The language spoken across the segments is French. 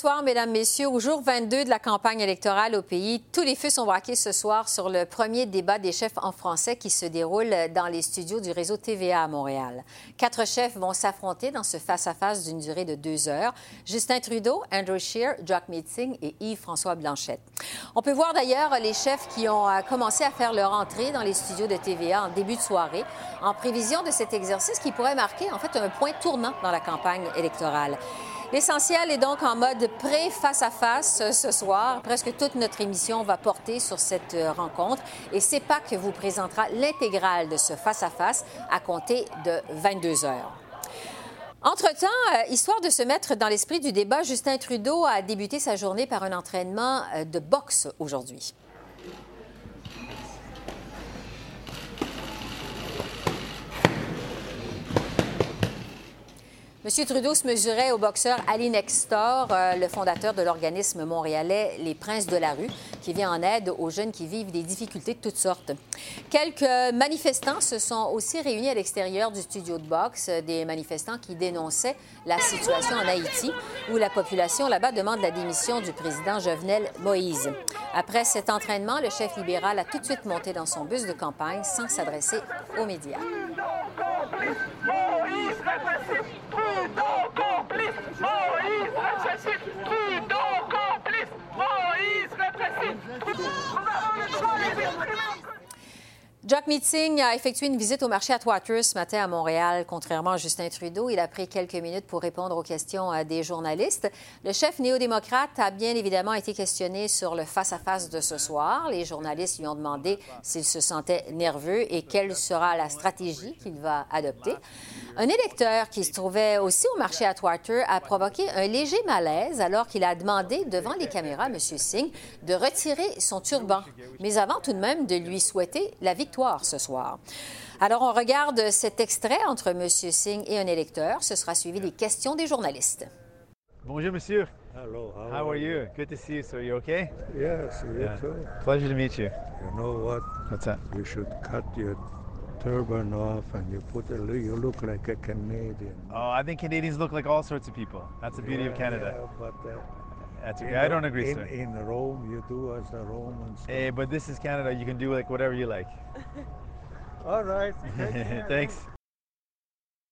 Bonsoir, Mesdames, Messieurs. Au jour 22 de la campagne électorale au pays, tous les feux sont braqués ce soir sur le premier débat des chefs en français qui se déroule dans les studios du réseau TVA à Montréal. Quatre chefs vont s'affronter dans ce face-à-face d'une durée de deux heures. Justin Trudeau, Andrew Scheer, Jack Meeting et Yves-François Blanchette. On peut voir d'ailleurs les chefs qui ont euh, commencé à faire leur entrée dans les studios de TVA en début de soirée, en prévision de cet exercice qui pourrait marquer en fait un point tournant dans la campagne électorale. L'essentiel est donc en mode pré-face-à-face ce soir. Presque toute notre émission va porter sur cette euh, rencontre et CEPAC vous présentera l'intégrale de ce face-à-face -à, compter de 22 heures. Entre-temps, euh, histoire de se mettre dans l'esprit du débat, Justin Trudeau a débuté sa journée par un entraînement euh, de boxe aujourd'hui. M. Trudeau se mesurait au boxeur Ali Nextor, euh, le fondateur de l'organisme montréalais Les Princes de la rue, qui vient en aide aux jeunes qui vivent des difficultés de toutes sortes. Quelques manifestants se sont aussi réunis à l'extérieur du studio de boxe, des manifestants qui dénonçaient la situation en Haïti, où la population là-bas demande la démission du président Jovenel Moïse. Après cet entraînement, le chef libéral a tout de suite monté dans son bus de campagne sans s'adresser aux médias. Moïse assassine Trudeau complice. Moïse assassine Trudeau complice. Moïse répressif. Nous avons le droit d'exprimer. Jack Meeting a effectué une visite au marché Atwater ce matin à Montréal. Contrairement à Justin Trudeau, il a pris quelques minutes pour répondre aux questions euh, des journalistes. Le chef néo-démocrate a bien évidemment été questionné sur le face-à-face de ce soir. Les journalistes lui ont demandé s'il se sentait nerveux et quelle sera la stratégie qu'il va adopter. Un électeur qui se trouvait aussi au marché Atwater a provoqué un léger malaise alors qu'il a demandé devant les caméras à M. Singh de retirer son turban, mais avant tout de même de lui souhaiter la victoire ce soir. Alors, on regarde cet extrait entre M. Singh et un électeur. Ce sera suivi des questions des journalistes. Bonjour, monsieur. Hello, how, How are you? Good to see you, sir. You okay? Yes, you Yeah. too. Pleasure to meet you. You know what? What's that? You should cut your turban off and you put a, you look like a Canadian. Oh, I think Canadians look like all sorts of people. That's the beauty of Yeah, Canada. yeah, but uh, That's in okay. I don't agree, in, sir. In Rome, you do as the Romans. do. Hey, but this is Canada. You can do like whatever you like. All right. Thanks.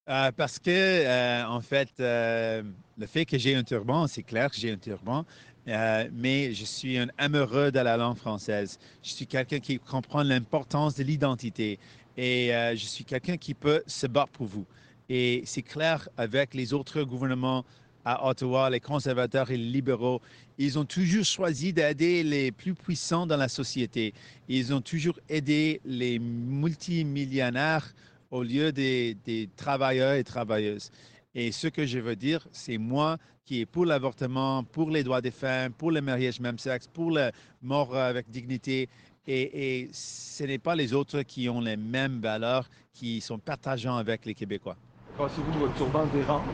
Euh, parce que, euh, en fait, euh, le fait que j'ai un turban, c'est clair que j'ai un turban, euh, mais je suis un amoureux de la langue française. Je suis quelqu'un qui comprend l'importance de l'identité et euh, je suis quelqu'un qui peut se battre pour vous. Et c'est clair avec les autres gouvernements à Ottawa, les conservateurs et les libéraux, ils ont toujours choisi d'aider les plus puissants dans la société. Ils ont toujours aidé les multimillionnaires au lieu des, des travailleurs et travailleuses. Et ce que je veux dire, c'est moi qui est pour l'avortement, pour les droits des femmes, pour le mariage même sexe, pour la mort avec dignité. Et, ce n'est pas les autres qui ont les mêmes valeurs, qui sont partageants avec les Québécois. Pensez-vous votre turban dérange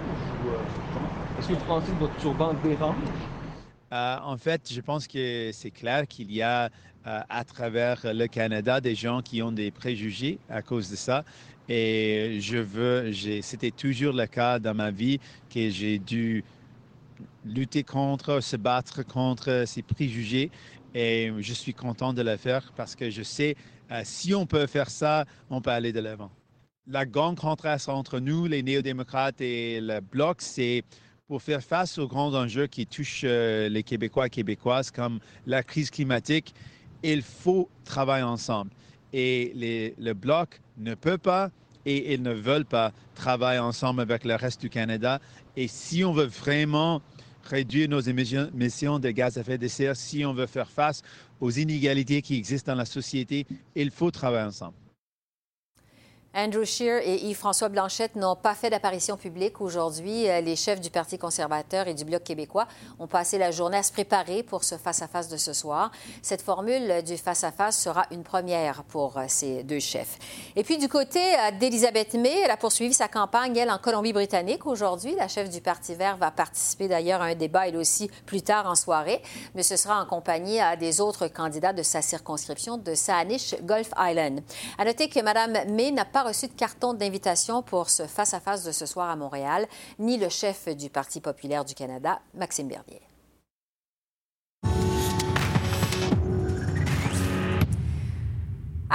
ou euh? Est-ce que vous pensez que votre turban? Euh, en fait, je pense que c'est clair qu'il y a euh, à travers le Canada des gens qui ont des préjugés à cause de ça. Et je veux, c'était toujours le cas dans ma vie que j'ai dû lutter contre, se battre contre ces préjugés. Et je suis content de le faire parce que je sais, euh, si on peut faire ça, on peut aller de l'avant. La grande contraste entre nous, les néo-démocrates et le Bloc, c'est pour faire face aux grands enjeux qui touchent euh, les Québécois et Québécoises, comme la crise climatique, il faut travailler ensemble. Et le Bloc ne peut pas et ils ne veulent pas travailler ensemble avec le reste du Canada. Et si on veut vraiment réduire nos émissions de gaz à effet de serre, si on veut faire face aux inégalités qui existent dans la société, il faut travailler ensemble. Andrew Scheer et Yves-François Blanchette n'ont pas fait d'apparition publique aujourd'hui. Euh, les chefs du Parti conservateur et du Bloc québécois ont passé la journée à se préparer pour ce face-à-face de ce soir. Cette formule du face-à-face sera une première pour euh, ces deux chefs. Et puis du côté euh, d'Elisabeth May, elle a poursuivi sa campagne, elle, en Colombie-Britannique aujourd'hui. La chef du Parti vert va participer d'ailleurs à un débat, elle aussi, plus tard en soirée, mais ce sera en compagnie des autres candidats de sa circonscription de Saanich, Gulf Island. À noter que Mme May n'a pas reçu de carton d'invitation pour ce face-à-face de ce soir à Montréal, ni le chef du Parti populaire du Canada, Maxime Bernier.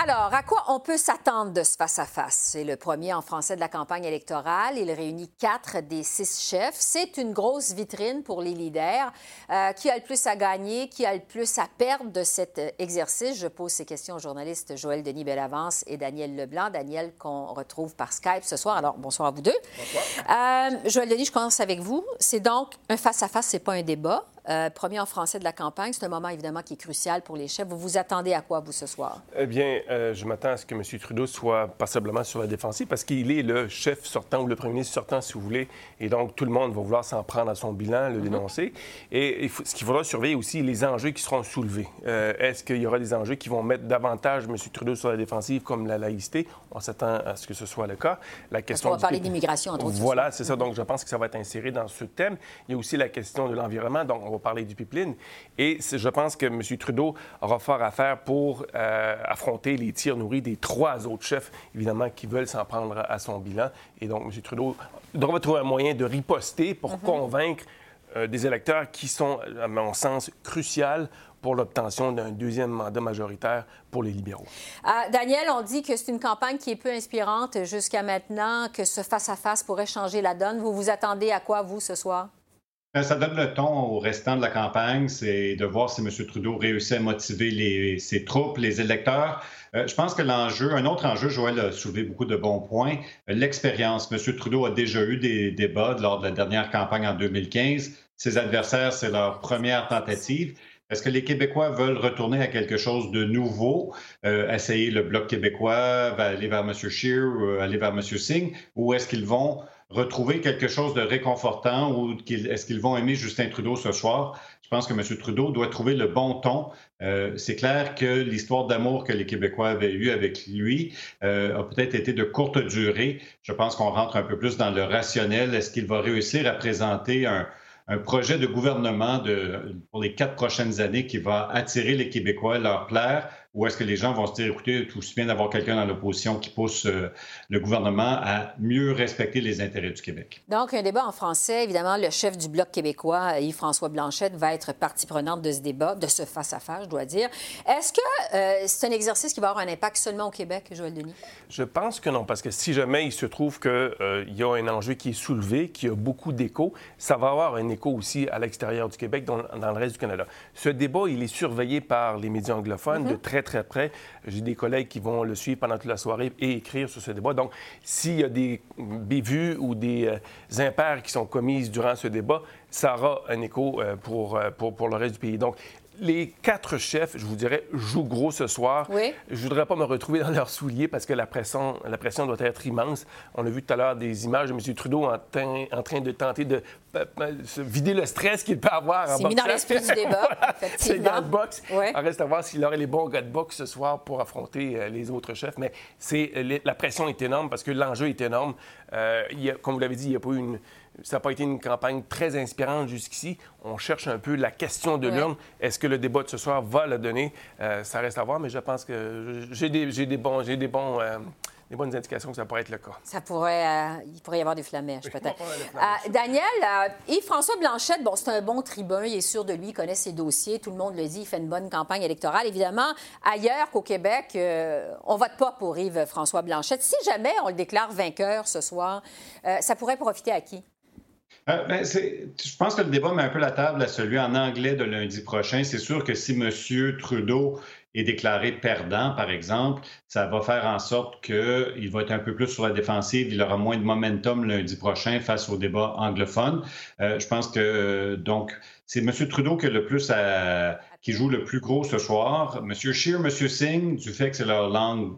Alors, à quoi on peut s'attendre de ce face-à-face? C'est le premier en français de la campagne électorale. Il réunit quatre des six chefs. C'est une grosse vitrine pour les leaders. Euh, qui a le plus à gagner? Qui a le plus à perdre de cet exercice? Je pose ces questions aux journalistes Joël Denis Bellavance et Daniel Leblanc. Daniel, qu'on retrouve par Skype ce soir. Alors, bonsoir à vous deux. Bonsoir. Euh, Joël Denis, je commence avec vous. C'est donc un face-à-face, c'est pas un débat. Euh, premier en français de la campagne. C'est un moment évidemment qui est crucial pour les chefs. Vous vous attendez à quoi, vous, ce soir? Eh bien, euh, je m'attends à ce que M. Trudeau soit passablement sur la défensive parce qu'il est le chef sortant ou le premier ministre sortant, si vous voulez. Et donc, tout le monde va vouloir s'en prendre à son bilan, le mhm. dénoncer. Et ce qu'il faudra surveiller aussi, les enjeux qui seront soulevés. Euh, est-ce qu'il y aura des enjeux qui vont mettre davantage M. Trudeau sur la défensive, comme la laïcité? On s'attend à ce que ce soit le cas. La question on va parler d'immigration, entre autres. Voilà, c'est ça. Donc, je pense que ça va être inséré dans ce thème. Il y a aussi la question de l'environnement. Donc, on va parler du pipeline. Et je pense que M. Trudeau aura fort à faire pour euh, affronter les tirs nourris des trois autres chefs, évidemment, qui veulent s'en prendre à son bilan. Et donc, M. Trudeau devra trouver un moyen de riposter pour mhm. convaincre euh, des électeurs qui sont, à mon sens, cruciaux pour l'obtention d'un deuxième mandat majoritaire pour les libéraux. Euh, Daniel, on dit que c'est une campagne qui est peu inspirante jusqu'à maintenant, que ce face-à-face -face pourrait changer la donne. Vous vous attendez à quoi, vous, ce soir? Ben, ça donne le ton au restant de la campagne, c'est de voir si M. Trudeau réussit à motiver ses troupes, les électeurs. Euh, je pense que l'enjeu, un autre enjeu, Joël a soulevé beaucoup de bons points, l'expérience. M. Trudeau a déjà eu des débats lors de la dernière campagne en 2015. Ses adversaires, c'est leur première tentative. Est-ce que les Québécois veulent retourner à quelque chose de nouveau, euh, essayer le Bloc québécois, aller vers M. Scheer, ou aller vers M. Singh, ou est-ce qu'ils vont retrouver quelque chose de réconfortant ou est-ce qu'ils vont aimer Justin Trudeau ce soir? Je pense que M. Trudeau doit trouver le bon ton. Euh, c'est clair que l'histoire d'amour que les Québécois avaient eue avec lui euh, a peut-être été de courte durée. Je pense qu'on rentre un peu plus dans le rationnel. Est-ce qu'il va réussir à présenter un, un projet de gouvernement de, pour les quatre prochaines années qui va attirer les Québécois, leur plaire, ou est-ce que les gens vont se dire, écoutez, tout aussi bien d'avoir quelqu'un dans l'opposition qui pousse euh, le gouvernement à mieux respecter les intérêts du Québec? Donc, un débat en français. Évidemment, le chef du Bloc québécois, Yves-François Blanchette, va être partie prenante de ce débat, de ce face-à-face, je dois dire. Est-ce que euh, c'est un exercice qui va avoir un impact seulement au Québec, Joël Denis? Je pense que non, parce que si jamais il se trouve qu'il euh, y a un enjeu qui est soulevé, qui a beaucoup d'écho, ça va avoir un écho aussi à l'extérieur du Québec, dans, dans, le reste du Canada. Ce débat, il est surveillé par les médias anglophones mm-hmm. de très, très près. J'ai des collègues qui vont le suivre pendant toute la soirée et écrire sur ce débat. Donc, s'il y a des bévues ou des euh, impairs qui sont commises durant ce débat, ça aura un écho euh, pour, euh, pour, pour, le reste du pays. Donc, les quatre chefs, je vous dirais, jouent gros ce soir. Oui. Je voudrais pas me retrouver dans leurs souliers parce que la pression, la pression doit être immense. On a vu tout à l'heure des images de M. Trudeau en, en train de tenter de euh, euh, se vider le stress qu'il peut avoir en mis dans l'esprit du débat, C'est dans le boxe. On reste à voir s'il aurait les bons gars de boxe ce soir pour affronter euh, les autres chefs. Mais c'est la pression est énorme parce que l'enjeu est énorme. il comme vous l'avez dit, il n'y a pas une ça n'a pas été une campagne très inspirante jusqu'ici. On cherche un peu la question de l'urne. Est-ce que le débat de ce soir va le donner? Euh, ça reste à voir, mais je pense que j'ai des, des, bons, j'ai des bons, euh, des bonnes indications que ça pourrait être le cas. Ça pourrait, euh, il pourrait y avoir des flamèches, peut-être. Daniel, Yves-François Blanchette, bon, c'est un bon tribun, il est sûr de lui, il connaît ses dossiers, tout le monde le dit, il fait une bonne campagne électorale. Évidemment, ailleurs qu'au Québec, on vote pas pour Yves-François Blanchette. Si jamais on le déclare vainqueur ce soir, ça pourrait profiter à qui? Euh, ben, je pense que le débat met un peu la table à celui en anglais de lundi prochain. C'est sûr que si M. Trudeau est déclaré perdant, par exemple, ça va faire en sorte qu'il va être un peu plus sur la défensive. Il aura moins de momentum lundi prochain face au débat anglophone. Euh, je pense que, donc, c'est M. Trudeau qui a le plus à, qui jouent le plus gros ce soir. Monsieur Scheer, Monsieur Singh, du fait que c'est leur langue,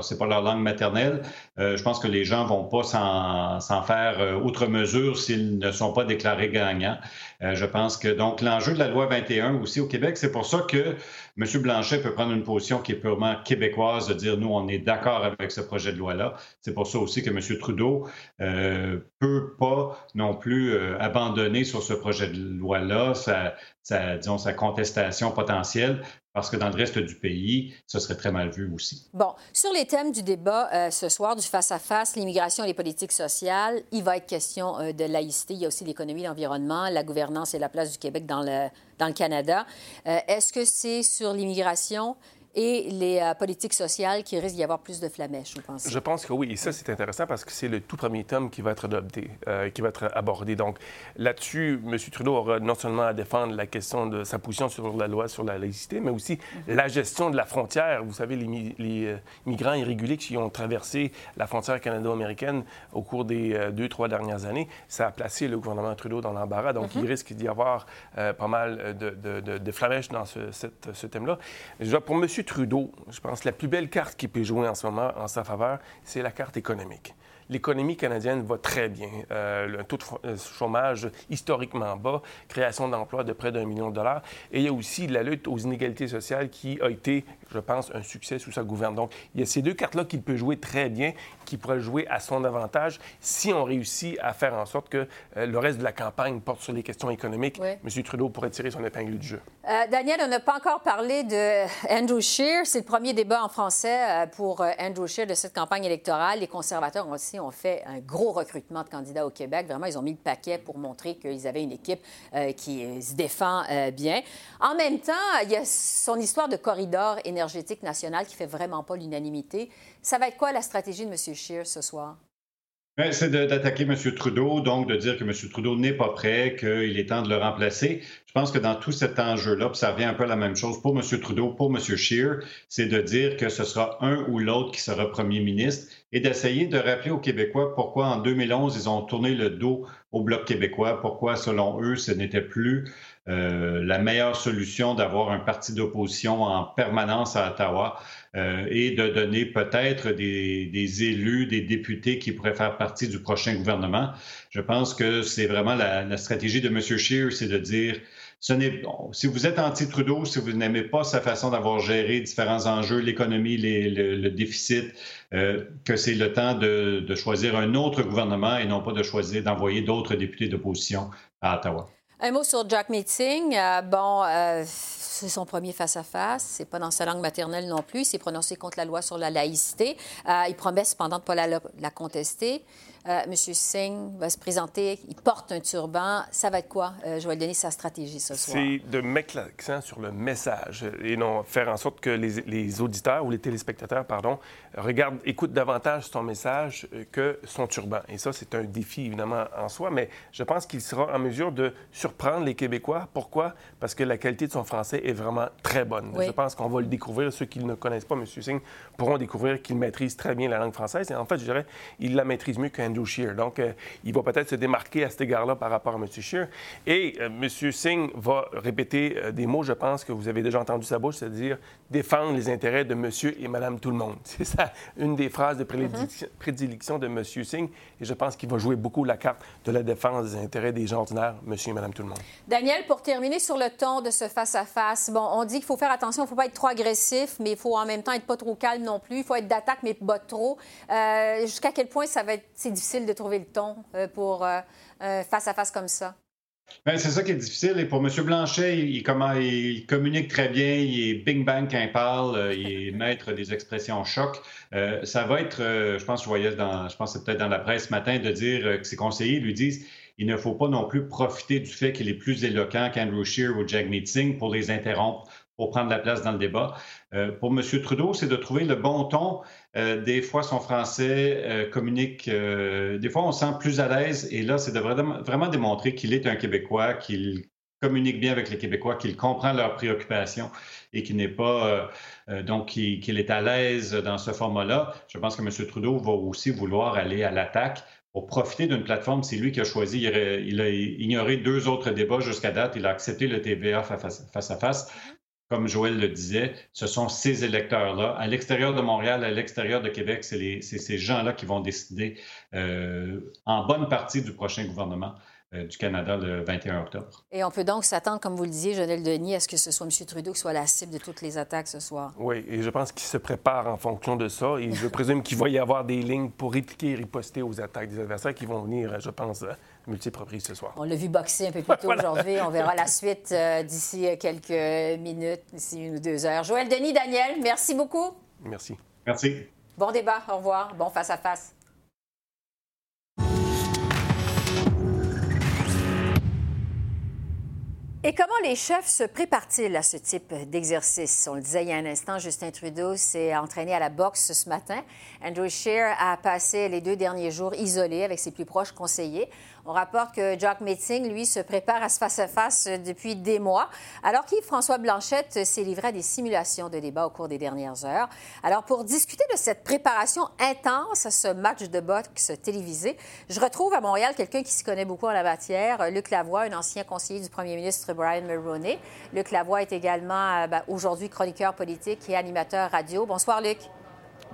c'est pas leur langue maternelle, euh, je pense que les gens vont pas s'en faire euh, outre mesure s'ils ne sont pas déclarés gagnants. Euh, je pense que donc l'enjeu de la loi 21 aussi au Québec, c'est pour ça que M. Blanchet peut prendre une position qui est purement québécoise, de dire nous, on est d'accord avec ce projet de loi-là. C'est pour ça aussi que M. Trudeau euh, peut pas non plus abandonner sur ce projet de loi-là sa, disons, sa contestation potentielle parce que dans le reste du pays, ce serait très mal vu aussi. Bon, sur les thèmes du débat euh, ce soir, du face-à-face, l'immigration et les politiques sociales, il va être question euh, de laïcité. Il y a aussi l'économie, l'environnement, la gouvernance et la place du Québec dans le, dans le Canada. Euh, est-ce que c'est sur l'immigration? Et les euh, politiques sociales qui risquent d'y avoir plus de flamèches, vous pensez? Je pense que oui. Et ça, c'est intéressant parce que c'est le tout premier tome qui va être adopté, euh, qui va être abordé. Donc, là-dessus, M. Trudeau aura non seulement à défendre la question de sa position sur la loi sur la laïcité, mais aussi mhm. la gestion de la frontière. Vous savez, les, les euh, migrants irréguliers qui ont traversé la frontière canado-américaine au cours des deux, trois dernières années, ça a placé le gouvernement Trudeau dans l'embarras. Donc, mhm. il risque d'y avoir pas mal de, de, de, flamèches dans ce, ce thème-là. Pour M. Trudeau, je pense que la plus belle carte qu'il peut jouer en ce moment en sa faveur, c'est la carte économique l'économie canadienne va très bien. Euh, le taux de euh, chômage historiquement bas, création d'emplois de près d'un million de dollars. Et il y a aussi la lutte aux inégalités sociales qui a été, je pense, un succès sous sa gouverne. Donc, il y a ces deux cartes-là qu'il peut jouer très bien, qui pourraient jouer à son avantage si on réussit à faire en sorte que euh, le reste de la campagne porte sur les questions économiques. M. Trudeau pourrait tirer son épingle du jeu. Daniel, on n'a pas encore parlé de Andrew Scheer. C'est le premier débat en français pour Andrew Scheer de cette campagne électorale. Les conservateurs ont aussi ont fait un gros recrutement de candidats au Québec. Vraiment, ils ont mis le paquet pour montrer qu'ils avaient une équipe euh, qui se défend euh, bien. En même temps, il y a son histoire de corridor énergétique national qui fait vraiment pas l'unanimité. Ça va être quoi la stratégie de M. Scheer ce soir? Ben, c'est d'attaquer M. Trudeau, donc de dire que M. Trudeau n'est pas prêt, qu'il est temps de le remplacer. Je pense que dans tout cet enjeu-là, ça revient un peu la même chose pour M. Trudeau, pour M. Scheer, c'est de dire que ce sera un ou l'autre qui sera premier ministre et d'essayer de rappeler aux Québécois pourquoi en 2011, ils ont tourné le dos au Bloc québécois, pourquoi, selon eux, ce n'était plus euh, la meilleure solution d'avoir un parti d'opposition en permanence à Ottawa euh, et de donner peut-être des, élus, des députés qui pourraient faire partie du prochain gouvernement. Je pense que c'est vraiment la, stratégie de M. Scheer, c'est de dire si vous êtes anti-Trudeau, si vous n'aimez pas sa façon d'avoir géré différents enjeux, l'économie, le, le, déficit, euh, que c'est le temps de, de, choisir un autre gouvernement et non pas de choisir d'envoyer d'autres députés d'opposition à Ottawa. Un mot sur Jack Meeting. Euh, bon, euh, c'est son premier face-à-face. C'est pas dans sa langue maternelle non plus. Il s'est prononcé contre la loi sur la laïcité. Euh, il promet cependant de ne pas la contester. Euh, M. Singh va se présenter, il porte un turban. Ça va être quoi? Euh, je vais lui donner sa stratégie ce soir. C'est de mettre l'accent sur le message et non faire en sorte que les, auditeurs ou les téléspectateurs, pardon, regardent, écoutent davantage son message que son turban. Et ça, c'est un défi, évidemment, en soi, mais je pense qu'il sera en mesure de surprendre les Québécois. Pourquoi? Parce que la qualité de son français est vraiment très bonne. Je pense qu'on va le découvrir. Ceux qui ne connaissent pas M. Singh pourront découvrir qu'il maîtrise très bien la langue française. Et en fait, je dirais, il la maîtrise mieux qu'un donc, euh, il va peut-être se démarquer à cet égard-là par rapport à M. Scheer. Et euh, M. Singh va répéter euh, des mots, je pense, que vous avez déjà entendu sa bouche, c'est-à-dire défendre les intérêts de Monsieur et Madame tout le monde. C'est ça, une des phrases de prédilection, de M. Singh. Et je pense qu'il va jouer beaucoup la carte de la défense des intérêts des gens ordinaires, Monsieur et Madame tout le monde. Daniel, pour terminer sur le ton de ce face-à-face, bon, on dit qu'il faut faire attention, il ne faut pas être trop agressif, mais il faut en même temps être pas trop calme non plus. Il faut être d'attaque, mais pas trop. Jusqu'à quel point ça va être, difficile de trouver le ton euh, pour euh, face à face comme ça? Ben, c'est ça qui est difficile. Et pour M. Blanchet, il, il, communique très bien, il est bing bang quand il parle, euh, il est maître des expressions choc. ça va être, je pense, je voyais dans, je pense c'est peut-être dans la presse ce matin, de dire que ses conseillers lui disent il ne faut pas non plus profiter du fait qu'il est plus éloquent qu'Andrew Scheer ou Jack Meeting pour les interrompre pour prendre la place dans le débat. Euh, pour M. Trudeau, c'est de trouver le bon ton. Euh, des fois, son français euh, communique, des fois, on se sent plus à l'aise. Et là, c'est de vraiment, démontrer qu'il est un Québécois, qu'il communique bien avec les Québécois, qu'il comprend leurs préoccupations et qu'il n'est pas, donc, qu'il est à l'aise dans ce format-là. Je pense que M. Trudeau va aussi vouloir aller à l'attaque pour profiter d'une plateforme. C'est lui qui a choisi. Il a, ignoré deux autres débats jusqu'à date. Il a accepté le TVA face à face comme Joël le disait, ce sont ces électeurs-là. À l'extérieur de Montréal, à l'extérieur de Québec, c'est ces gens-là qui vont décider euh, en bonne partie du prochain gouvernement. Euh, du Canada le 21 octobre. Et on peut donc s'attendre, comme vous le disiez, Jonel Denis, à ce que ce soit M. Trudeau qui soit la cible de toutes les attaques ce soir. Oui, et je pense qu'il se prépare en fonction de ça. Et je présume qu'il va y avoir des lignes pour répliquer et riposter aux attaques des adversaires qui vont venir, je pense, ce soir. On l'a vu boxer un peu plus tôt aujourd'hui. On verra la suite euh, d'ici quelques minutes, d'ici une ou deux heures. Joël Denis, Daniel, merci beaucoup. Merci. Merci. Bon débat. Au revoir. Bon face à face. Et comment les chefs se préparent-ils à ce type d'exercice? On le disait il y a un instant, Justin Trudeau s'est entraîné à la boxe ce matin. Andrew Scheer a passé les deux derniers jours isolé avec ses plus proches conseillers. On rapporte que Jack Metzing, lui, se prépare à ce face-à-face depuis des mois, alors qu'Yves-François Blanchette s'est livré à des simulations de débat au cours des dernières heures. Alors, pour discuter de cette préparation intense à ce match de boxe télévisé, je retrouve à Montréal quelqu'un qui s'y connaît beaucoup en la matière, Luc Lavoie, un ancien conseiller du premier ministre Brian Mulroney. Luc Lavoie est également euh, ben, aujourd'hui chroniqueur politique et animateur radio. Bonsoir, Luc.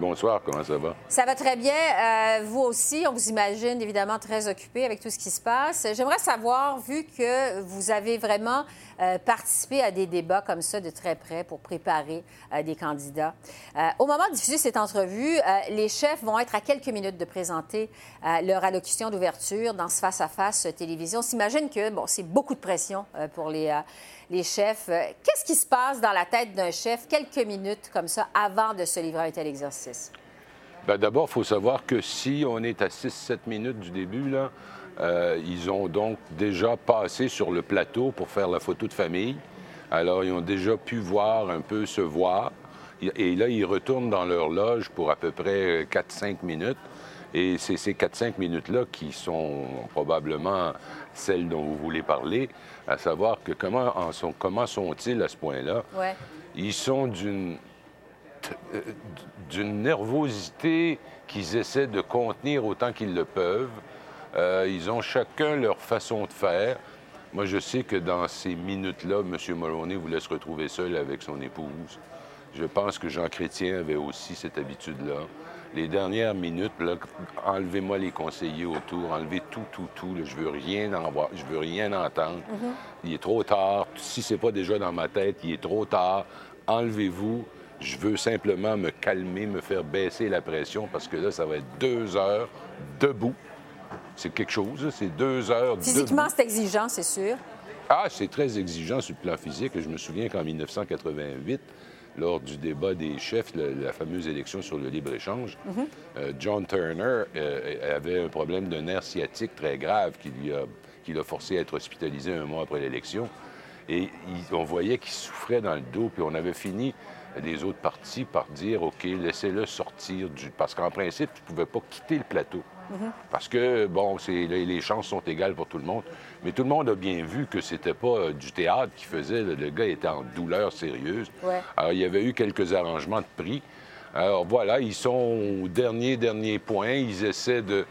Bonsoir, comment ça va? Ça va très bien. Euh, vous aussi, on vous imagine évidemment très occupé avec tout ce qui se passe. J'aimerais savoir, vu que vous avez vraiment euh, participé à des débats comme ça de très près pour préparer euh, des candidats, au moment de diffuser cette entrevue, les chefs vont être à quelques minutes de présenter leur allocution d'ouverture dans ce face-à-face télévision. On s'imagine que bon, c'est beaucoup de pression pour les les chefs. Euh, qu'est-ce qui se passe dans la tête d'un chef quelques minutes comme ça avant de se livrer à un tel exercice? Bien, D'abord, il faut savoir que si on est à 6-7 minutes du début, là, euh, ils ont donc déjà passé sur le plateau pour faire la photo de famille. Alors, ils ont déjà pu voir un peu se voir. Et là, ils retournent dans leur loge pour à peu près 4-5 minutes. Et c'est ces 4-5 minutes-là qui sont probablement celles dont vous voulez parler, à savoir que comment, en sont, comment sont-ils à ce point-là? Ils sont d'une euh, d'une nervosité qu'ils essaient de contenir autant qu'ils le peuvent. Euh, ils ont chacun leur façon de faire. Moi, je sais que dans ces minutes-là, M. Mulroney voulait se retrouver seul avec son épouse. Je pense que Jean Chrétien avait aussi cette habitude-là les dernières minutes, enlevez-moi les conseillers autour, enlevez tout, tout, tout. je veux rien en voir, je veux rien entendre. Mhm. Il est trop tard. Si c'est pas déjà dans ma tête, il est trop tard. Enlevez-vous. Je veux simplement me calmer, me faire baisser la pression parce que là, ça va être deux heures debout. C'est quelque chose, c'est deux heures Physiquement, c'est exigeant, c'est sûr. Ah, c'est très exigeant sur le plan physique. Je me souviens qu'en 1988, lors du débat des chefs, la, fameuse élection sur le libre-échange, mhm. euh, John Turner euh, avait un problème de nerf sciatique très grave qui l'a forcé à être hospitalisé un mois après l'élection. Et on voyait qu'il souffrait dans le dos, puis on avait fini les autres partis par dire, OK, laissez-le sortir du... Parce qu'en principe, tu ne pouvais pas quitter le plateau. Parce que, bon, les chances sont égales pour tout le monde. Mais tout le monde a bien vu que c'était pas euh, du théâtre qui faisait. Le gars était en douleur sérieuse. Alors, il y avait eu quelques arrangements de prix. Alors, voilà, ils sont au dernier, dernier point. Ils essaient de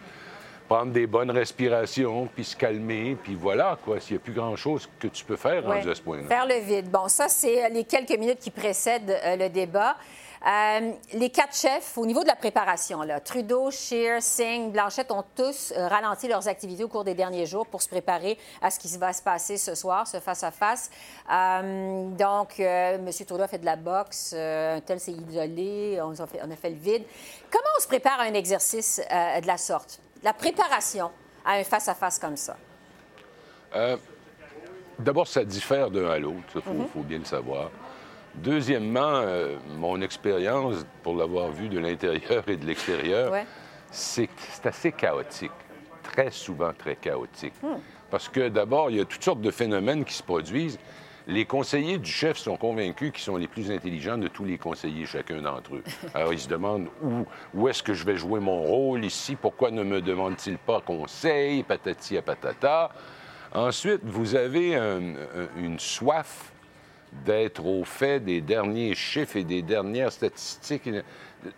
prendre des bonnes respirations, puis se calmer, puis voilà, quoi. S'il n'y a plus grand-chose que tu peux faire à ce point-là. Faire le vide. Bon, ça, c'est les quelques minutes qui précèdent euh, le débat. Euh, les quatre chefs, au niveau de la préparation, là, Trudeau, Scheer, Singh, Blanchette ont tous euh, ralenti leurs activités au cours des derniers jours pour se préparer à ce qui va se passer ce soir, ce face-à-face. Euh, donc, M. Trudeau a fait de la boxe, un tel s'est isolé, on a, fait, on a, fait, le vide. Comment on se prépare à un exercice de la sorte? La préparation à un face-à-face comme ça? D'abord, ça diffère d'un à l'autre, il faut, mm-hmm. faut bien le savoir. Deuxièmement, euh, mon expérience, pour l'avoir vu de l'intérieur et de l'extérieur, c'est assez chaotique. Très souvent très chaotique. Hmm. Parce que d'abord, il y a toutes sortes de phénomènes qui se produisent. Les conseillers du chef sont convaincus qu'ils sont les plus intelligents de tous les conseillers, chacun d'entre eux. Alors, ils se demandent où, où est-ce que je vais jouer mon rôle ici, pourquoi ne me demande-t-il pas conseil, patati à patata. Ensuite, vous avez une soif d'être au fait des derniers chiffres et des dernières statistiques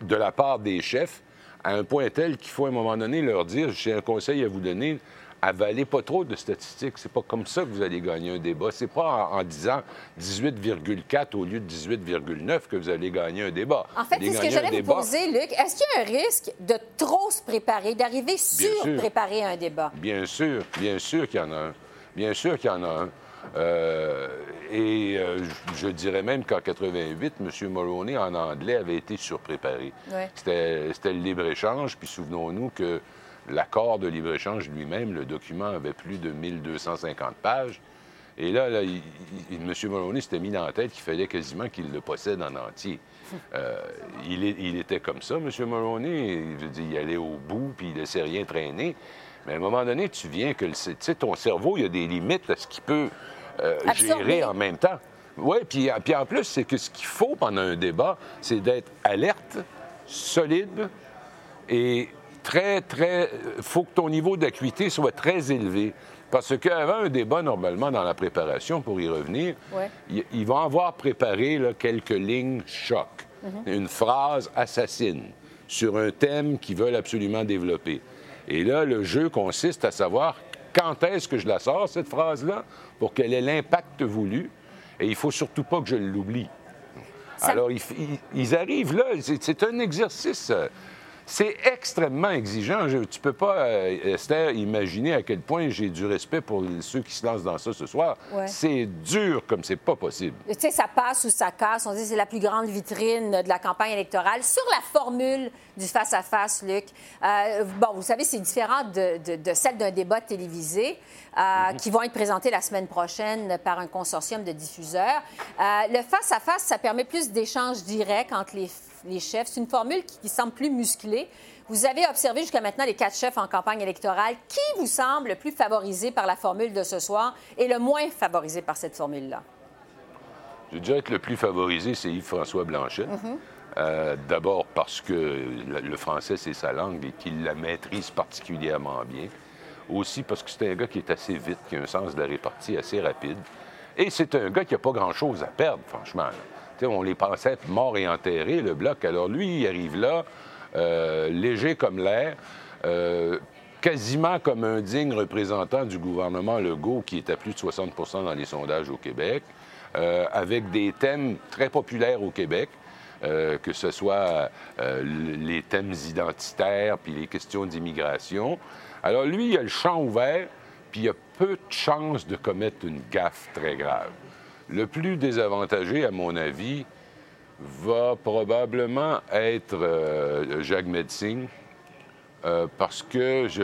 de la part des chefs, à un point tel qu'il faut à un moment donné leur dire, j'ai un conseil à vous donner, avalez pas trop de statistiques. C'est pas comme ça que vous allez gagner un débat. C'est pas en, en disant 18,4 au lieu de 18,9 que vous allez gagner un débat. En fait, c'est ce que j'allais vous poser, Luc. Est-ce qu'il y a un risque de trop se préparer, d'arriver sur-préparé à un débat? Bien sûr, bien sûr qu'il y en a un. Bien sûr qu'il y en a un. Euh, et euh, je, dirais même qu'en 88, M. Mulroney, en anglais, avait été surpréparé. Ouais. C'était le libre-échange, puis souvenons-nous que l'accord de libre-échange lui-même, le document avait plus de 1250 pages. Et là, là il- il- M. Mulroney s'était mis dans la tête qu'il fallait quasiment qu'il le possède en entier. Euh, il, il était comme ça, M. Mulroney. Dire, il allait au bout, puis il laissait rien traîner. Mais à un moment donné, tu viens que le- tu sais, ton cerveau, il y a des limites à ce qu'il peut euh, gérer en même temps. Oui, puis, puis en plus, c'est que ce qu'il faut pendant un débat, c'est d'être alerte, solide et très, très. Il faut que ton niveau d'acuité soit très élevé. Parce qu'avant un débat, normalement, dans la préparation, pour y revenir, Ouais. ils, ils vont avoir préparé là, quelques lignes choc, une phrase assassine sur un thème qu'ils veulent absolument développer. Et là, le jeu consiste à savoir quand est-ce que je la sors, cette phrase-là, pour qu'elle ait l'impact voulu. Et il faut surtout pas que je l'oublie. Ça- Alors, ils, arrivent là, c'est c'est un exercice. C'est extrêmement exigeant. Je- tu peux pas, euh, Esther, imaginer à quel point j'ai du respect pour ceux qui se lancent dans ça ce soir. Ouais. C'est dur comme c'est pas possible. Tu sais, ça passe ou ça casse. On dit que c'est la plus grande vitrine de la campagne électorale. Sur la formule du face-à-face, Luc, euh, bon, vous savez, c'est différent de, de- de celle d'un débat télévisé euh, qui vont être présentés la semaine prochaine par un consortium de diffuseurs. Le face-à-face, ça permet plus d'échanges directs entre les, les chefs. C'est une formule qui, qui semble plus musclée. Vous avez observé jusqu'à maintenant les quatre chefs en campagne électorale. Qui vous semble le plus favorisé par la formule de ce soir et le moins favorisé par cette formule-là? Je dirais que le plus favorisé, c'est Yves-François Blanchet. Mm-hmm. Euh, D'abord parce que le, le français, c'est sa langue et qu'il la maîtrise particulièrement bien. Aussi parce que c'est un gars qui est assez vite, qui a un sens de la répartie assez rapide. Et c'est un gars qui n'a pas grand-chose à perdre, franchement. là. On les pensait morts et enterrés, le bloc. Alors lui, il arrive là, euh, léger comme l'air, euh, quasiment comme un digne représentant du gouvernement Legault, qui est à plus de 60% dans les sondages au Québec, euh, avec des thèmes très populaires au Québec. que ce soit les thèmes identitaires puis les questions d'immigration. Alors lui, il a le champ ouvert, puis il a peu de chances de commettre une gaffe très grave. Le plus désavantagé, à mon avis, va probablement être euh, Jacques Medsing, euh, parce que je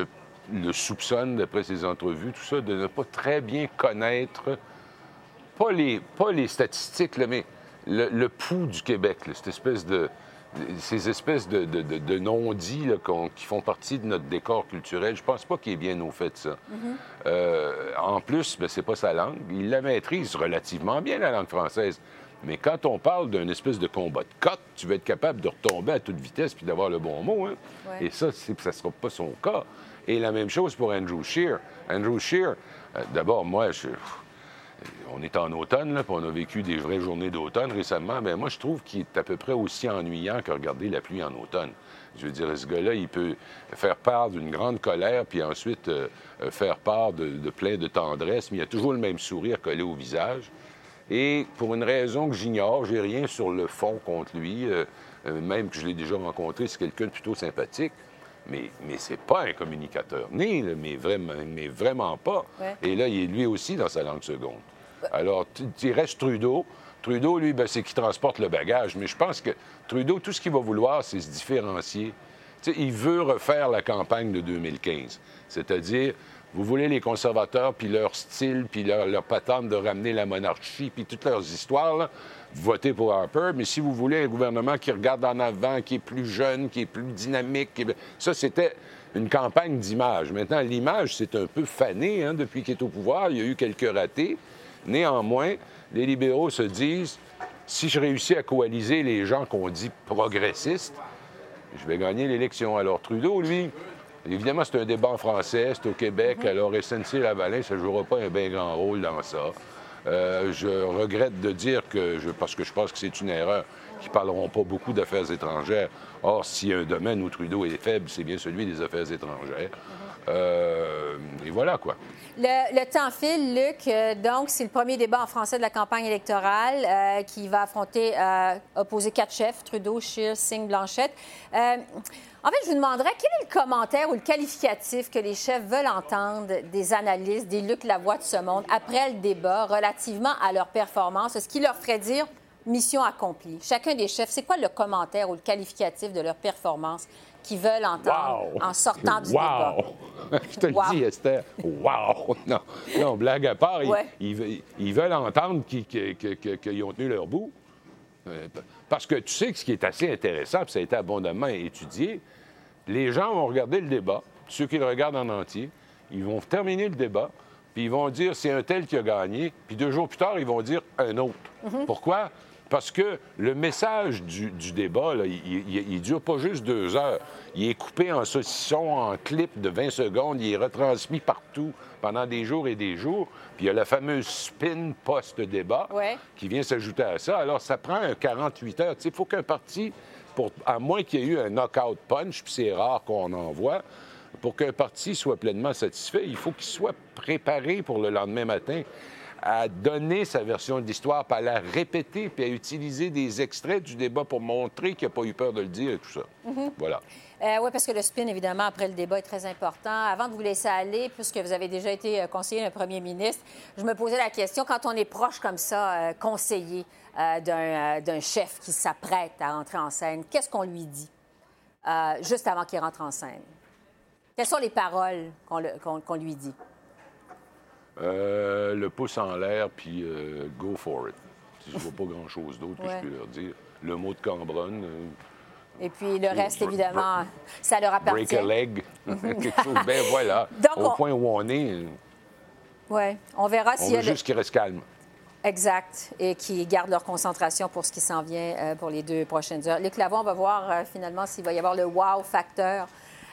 le soupçonne, d'après ses entrevues, tout ça, de ne pas très bien connaître, pas les, pas les statistiques, mais le, le pouls du Québec, cette espèce de, ces espèces de, de- de- de non-dits qui font partie de notre décor culturel. Je pense pas qu'il est bien au fait de ça. Euh, en plus, ben, c'est pas sa langue. Il la maîtrise relativement bien, la langue française. Mais quand on parle d'un espèce de combat de cote, tu veux être capable de retomber à toute vitesse puis d'avoir le bon mot. hein. Ouais. Et ça, ça ne sera pas son cas. Et la même chose pour Andrew Scheer. Andrew Scheer, euh, d'abord, moi, je- on est en automne, là, puis on a vécu des vraies journées d'automne récemment. Bien, moi, je trouve qu'il est à peu près aussi ennuyant que regarder la pluie en automne. Je veux dire, ce gars-là, il peut faire part d'une grande colère, puis ensuite euh, euh, faire part de, de plein de tendresse, mais il a toujours le même sourire collé au visage. Et pour une raison que j'ignore, j'ai rien sur le fond contre lui, euh, euh, même que je l'ai déjà rencontré, c'est quelqu'un de plutôt sympathique. Mais, mais c'est pas un communicateur né, là, mais, vraiment, mais vraiment pas. Ouais. Et là, il est lui aussi dans sa langue seconde. Alors, il reste Trudeau. Trudeau, lui, ben, c'est qui transporte le bagage. Mais je pense que Trudeau, tout ce qu'il va vouloir, c'est se différencier. Il veut refaire la campagne de 2015. C'est-à-dire, vous voulez les conservateurs, puis leur style, puis leur, patente de ramener la monarchie, puis toutes leurs histoires, votez pour Harper. Mais si vous voulez un gouvernement qui regarde en avant, qui est plus jeune, qui est plus dynamique, ça, c'était une campagne d'image. Maintenant, l'image, c'est un peu fané hein, depuis qu'il est au pouvoir. Il y a eu quelques ratés. Néanmoins, les libéraux se disent, si je réussis à coaliser les gens qu'on dit progressistes, je vais gagner l'élection. Alors Trudeau, lui, évidemment, c'est un débat en français, c'est au Québec, alors SNC-Lavalin, ça ne jouera pas un bien grand rôle dans ça. Euh, je regrette de dire que, je- parce que je pense que c'est une erreur, qu'ils ne parleront pas beaucoup d'affaires étrangères. Or, s'il y a un domaine où Trudeau est faible, c'est bien celui des affaires étrangères. Euh, et voilà, quoi. Le, temps file, Luc. Euh, donc, c'est le premier débat en français de la campagne électorale euh, qui va affronter, euh, opposer quatre chefs, Trudeau, Scheer, Singh, Blanchette. En fait, je vous demanderais quel est le commentaire ou le qualificatif que les chefs veulent entendre des analystes, des Luc Lavoie de ce monde, après le débat, relativement à leur performance, ce qui leur ferait dire mission accomplie? Chacun des chefs, c'est quoi le commentaire ou le qualificatif de leur performance qu'ils veulent entendre Wow! en sortant du débat? Wow! Je te Wow. le dis, Esther. Wow! Non, non blague à part, ils- Ouais. ils, ve- ils veulent entendre qu'ils ont tenu leur bout. Euh, Parce que tu sais que ce qui est assez intéressant, puis ça a été abondamment étudié, les gens vont regarder le débat, ceux qui le regardent en entier, ils vont terminer le débat, puis ils vont dire c'est un tel qui a gagné, puis deux jours plus tard, ils vont dire un autre. Pourquoi? Parce que le message du, du débat, là, il ne dure pas juste deux heures. Il est coupé en saucisson, en clip de 20 secondes. Il est retransmis partout pendant des jours et des jours. Puis il y a la fameuse spin post-débat Ouais. qui vient s'ajouter à ça. Alors, ça prend un 48 heures. Il faut qu'un parti, pour, à moins qu'il y ait eu un knockout punch, puis c'est rare qu'on en voit, pour qu'un parti soit pleinement satisfait, il faut qu'il soit préparé pour le lendemain matin à donner sa version de l'histoire, puis à la répéter, puis à utiliser des extraits du débat pour montrer qu'il n'a pas eu peur de le dire et tout ça. Voilà. oui, parce que le spin, évidemment, après le débat est très important. Avant de vous laisser aller, puisque vous avez déjà été euh, conseiller d'un premier ministre, je me posais la question, quand on est proche comme ça, euh, conseiller euh, d'un euh, chef qui s'apprête à entrer en scène, qu'est-ce qu'on lui dit euh, juste avant qu'il rentre en scène? Quelles sont les paroles qu'on le- qu'on- qu'on lui dit? Euh, le pouce en l'air, puis euh, go for it. Je ne vois pas grand-chose d'autre que je peux leur dire. Le mot de Cambronne, euh, Et puis le reste, évidemment, ça leur break appartient. a leg, quelque chose. Ben voilà, Donc, au on- point où on est, Oui, on verra s'il y a le- juste qu'ils restent calmes. Exact. Et qui gardent leur concentration pour ce qui s'en vient pour les deux prochaines heures. Luc Lavon, on va voir finalement s'il va y avoir le wow facteur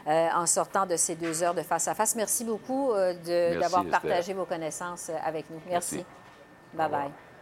euh, en sortant de ces deux heures de face-à-face. Merci beaucoup euh, d'avoir partagé vos connaissances euh, avec nous. Merci. Merci. Bye-bye.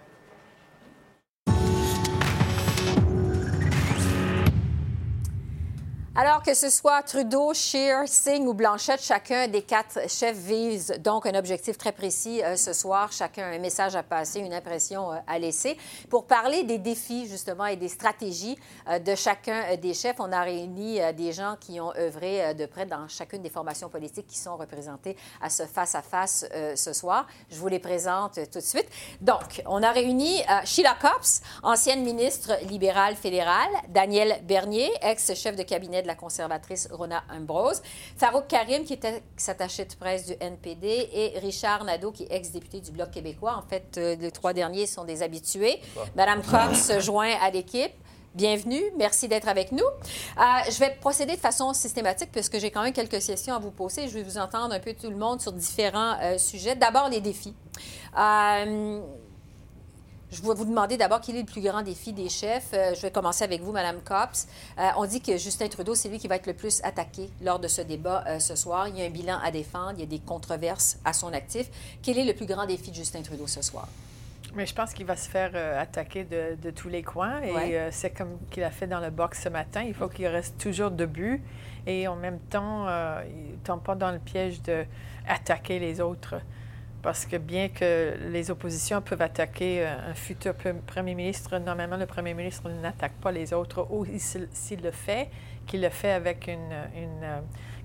Alors que ce soit Trudeau, Scheer, Singh ou Blanchette, chacun des quatre chefs vise donc un objectif très précis euh, ce soir. Chacun a un message à passer, une impression euh, à laisser. Pour parler des défis justement et des stratégies euh, de chacun des chefs, on a réuni des gens qui ont œuvré de près dans chacune des formations politiques qui sont représentées à ce face-à-face euh, ce soir. Je vous les présente tout de suite. Donc, on a réuni Sheila Copps, ancienne ministre libérale fédérale, Daniel Bernier, ex-chef de cabinet de la conservatrice Rona Ambrose, Farouk Karim, qui était attaché de presse du NPD, et Richard Nadeau, qui est ex-député du Bloc québécois. En fait, euh, les trois derniers sont des habitués. Madame Cox se joint à l'équipe. Bienvenue, merci d'être avec nous. Euh, je vais procéder de façon systématique puisque j'ai quand même quelques questions à vous poser. Je vais vous entendre un peu tout le monde sur différents euh, sujets. D'abord, les défis. Euh, je vais vous demander d'abord quel est le plus grand défi des chefs. Euh, je vais commencer avec vous, Madame Copps. Euh, on dit que Justin Trudeau, c'est lui qui va être le plus attaqué lors de ce débat euh, ce soir. Il y a un bilan à défendre, il y a des controverses à son actif. Quel est le plus grand défi de Justin Trudeau ce soir? Mais je pense qu'il va se faire euh, attaquer de, de tous les coins. Et Ouais. euh, c'est comme qu'il a fait dans le box ce matin. Il faut qu'il reste toujours debout. Et en même temps, euh, il ne tombe pas dans le piège d'attaquer les autres. Parce que bien que les oppositions peuvent attaquer euh, un futur pre- premier ministre, normalement, le premier ministre n'attaque pas les autres. Ou s'il le fait, qu'il le fait avec une, une, euh,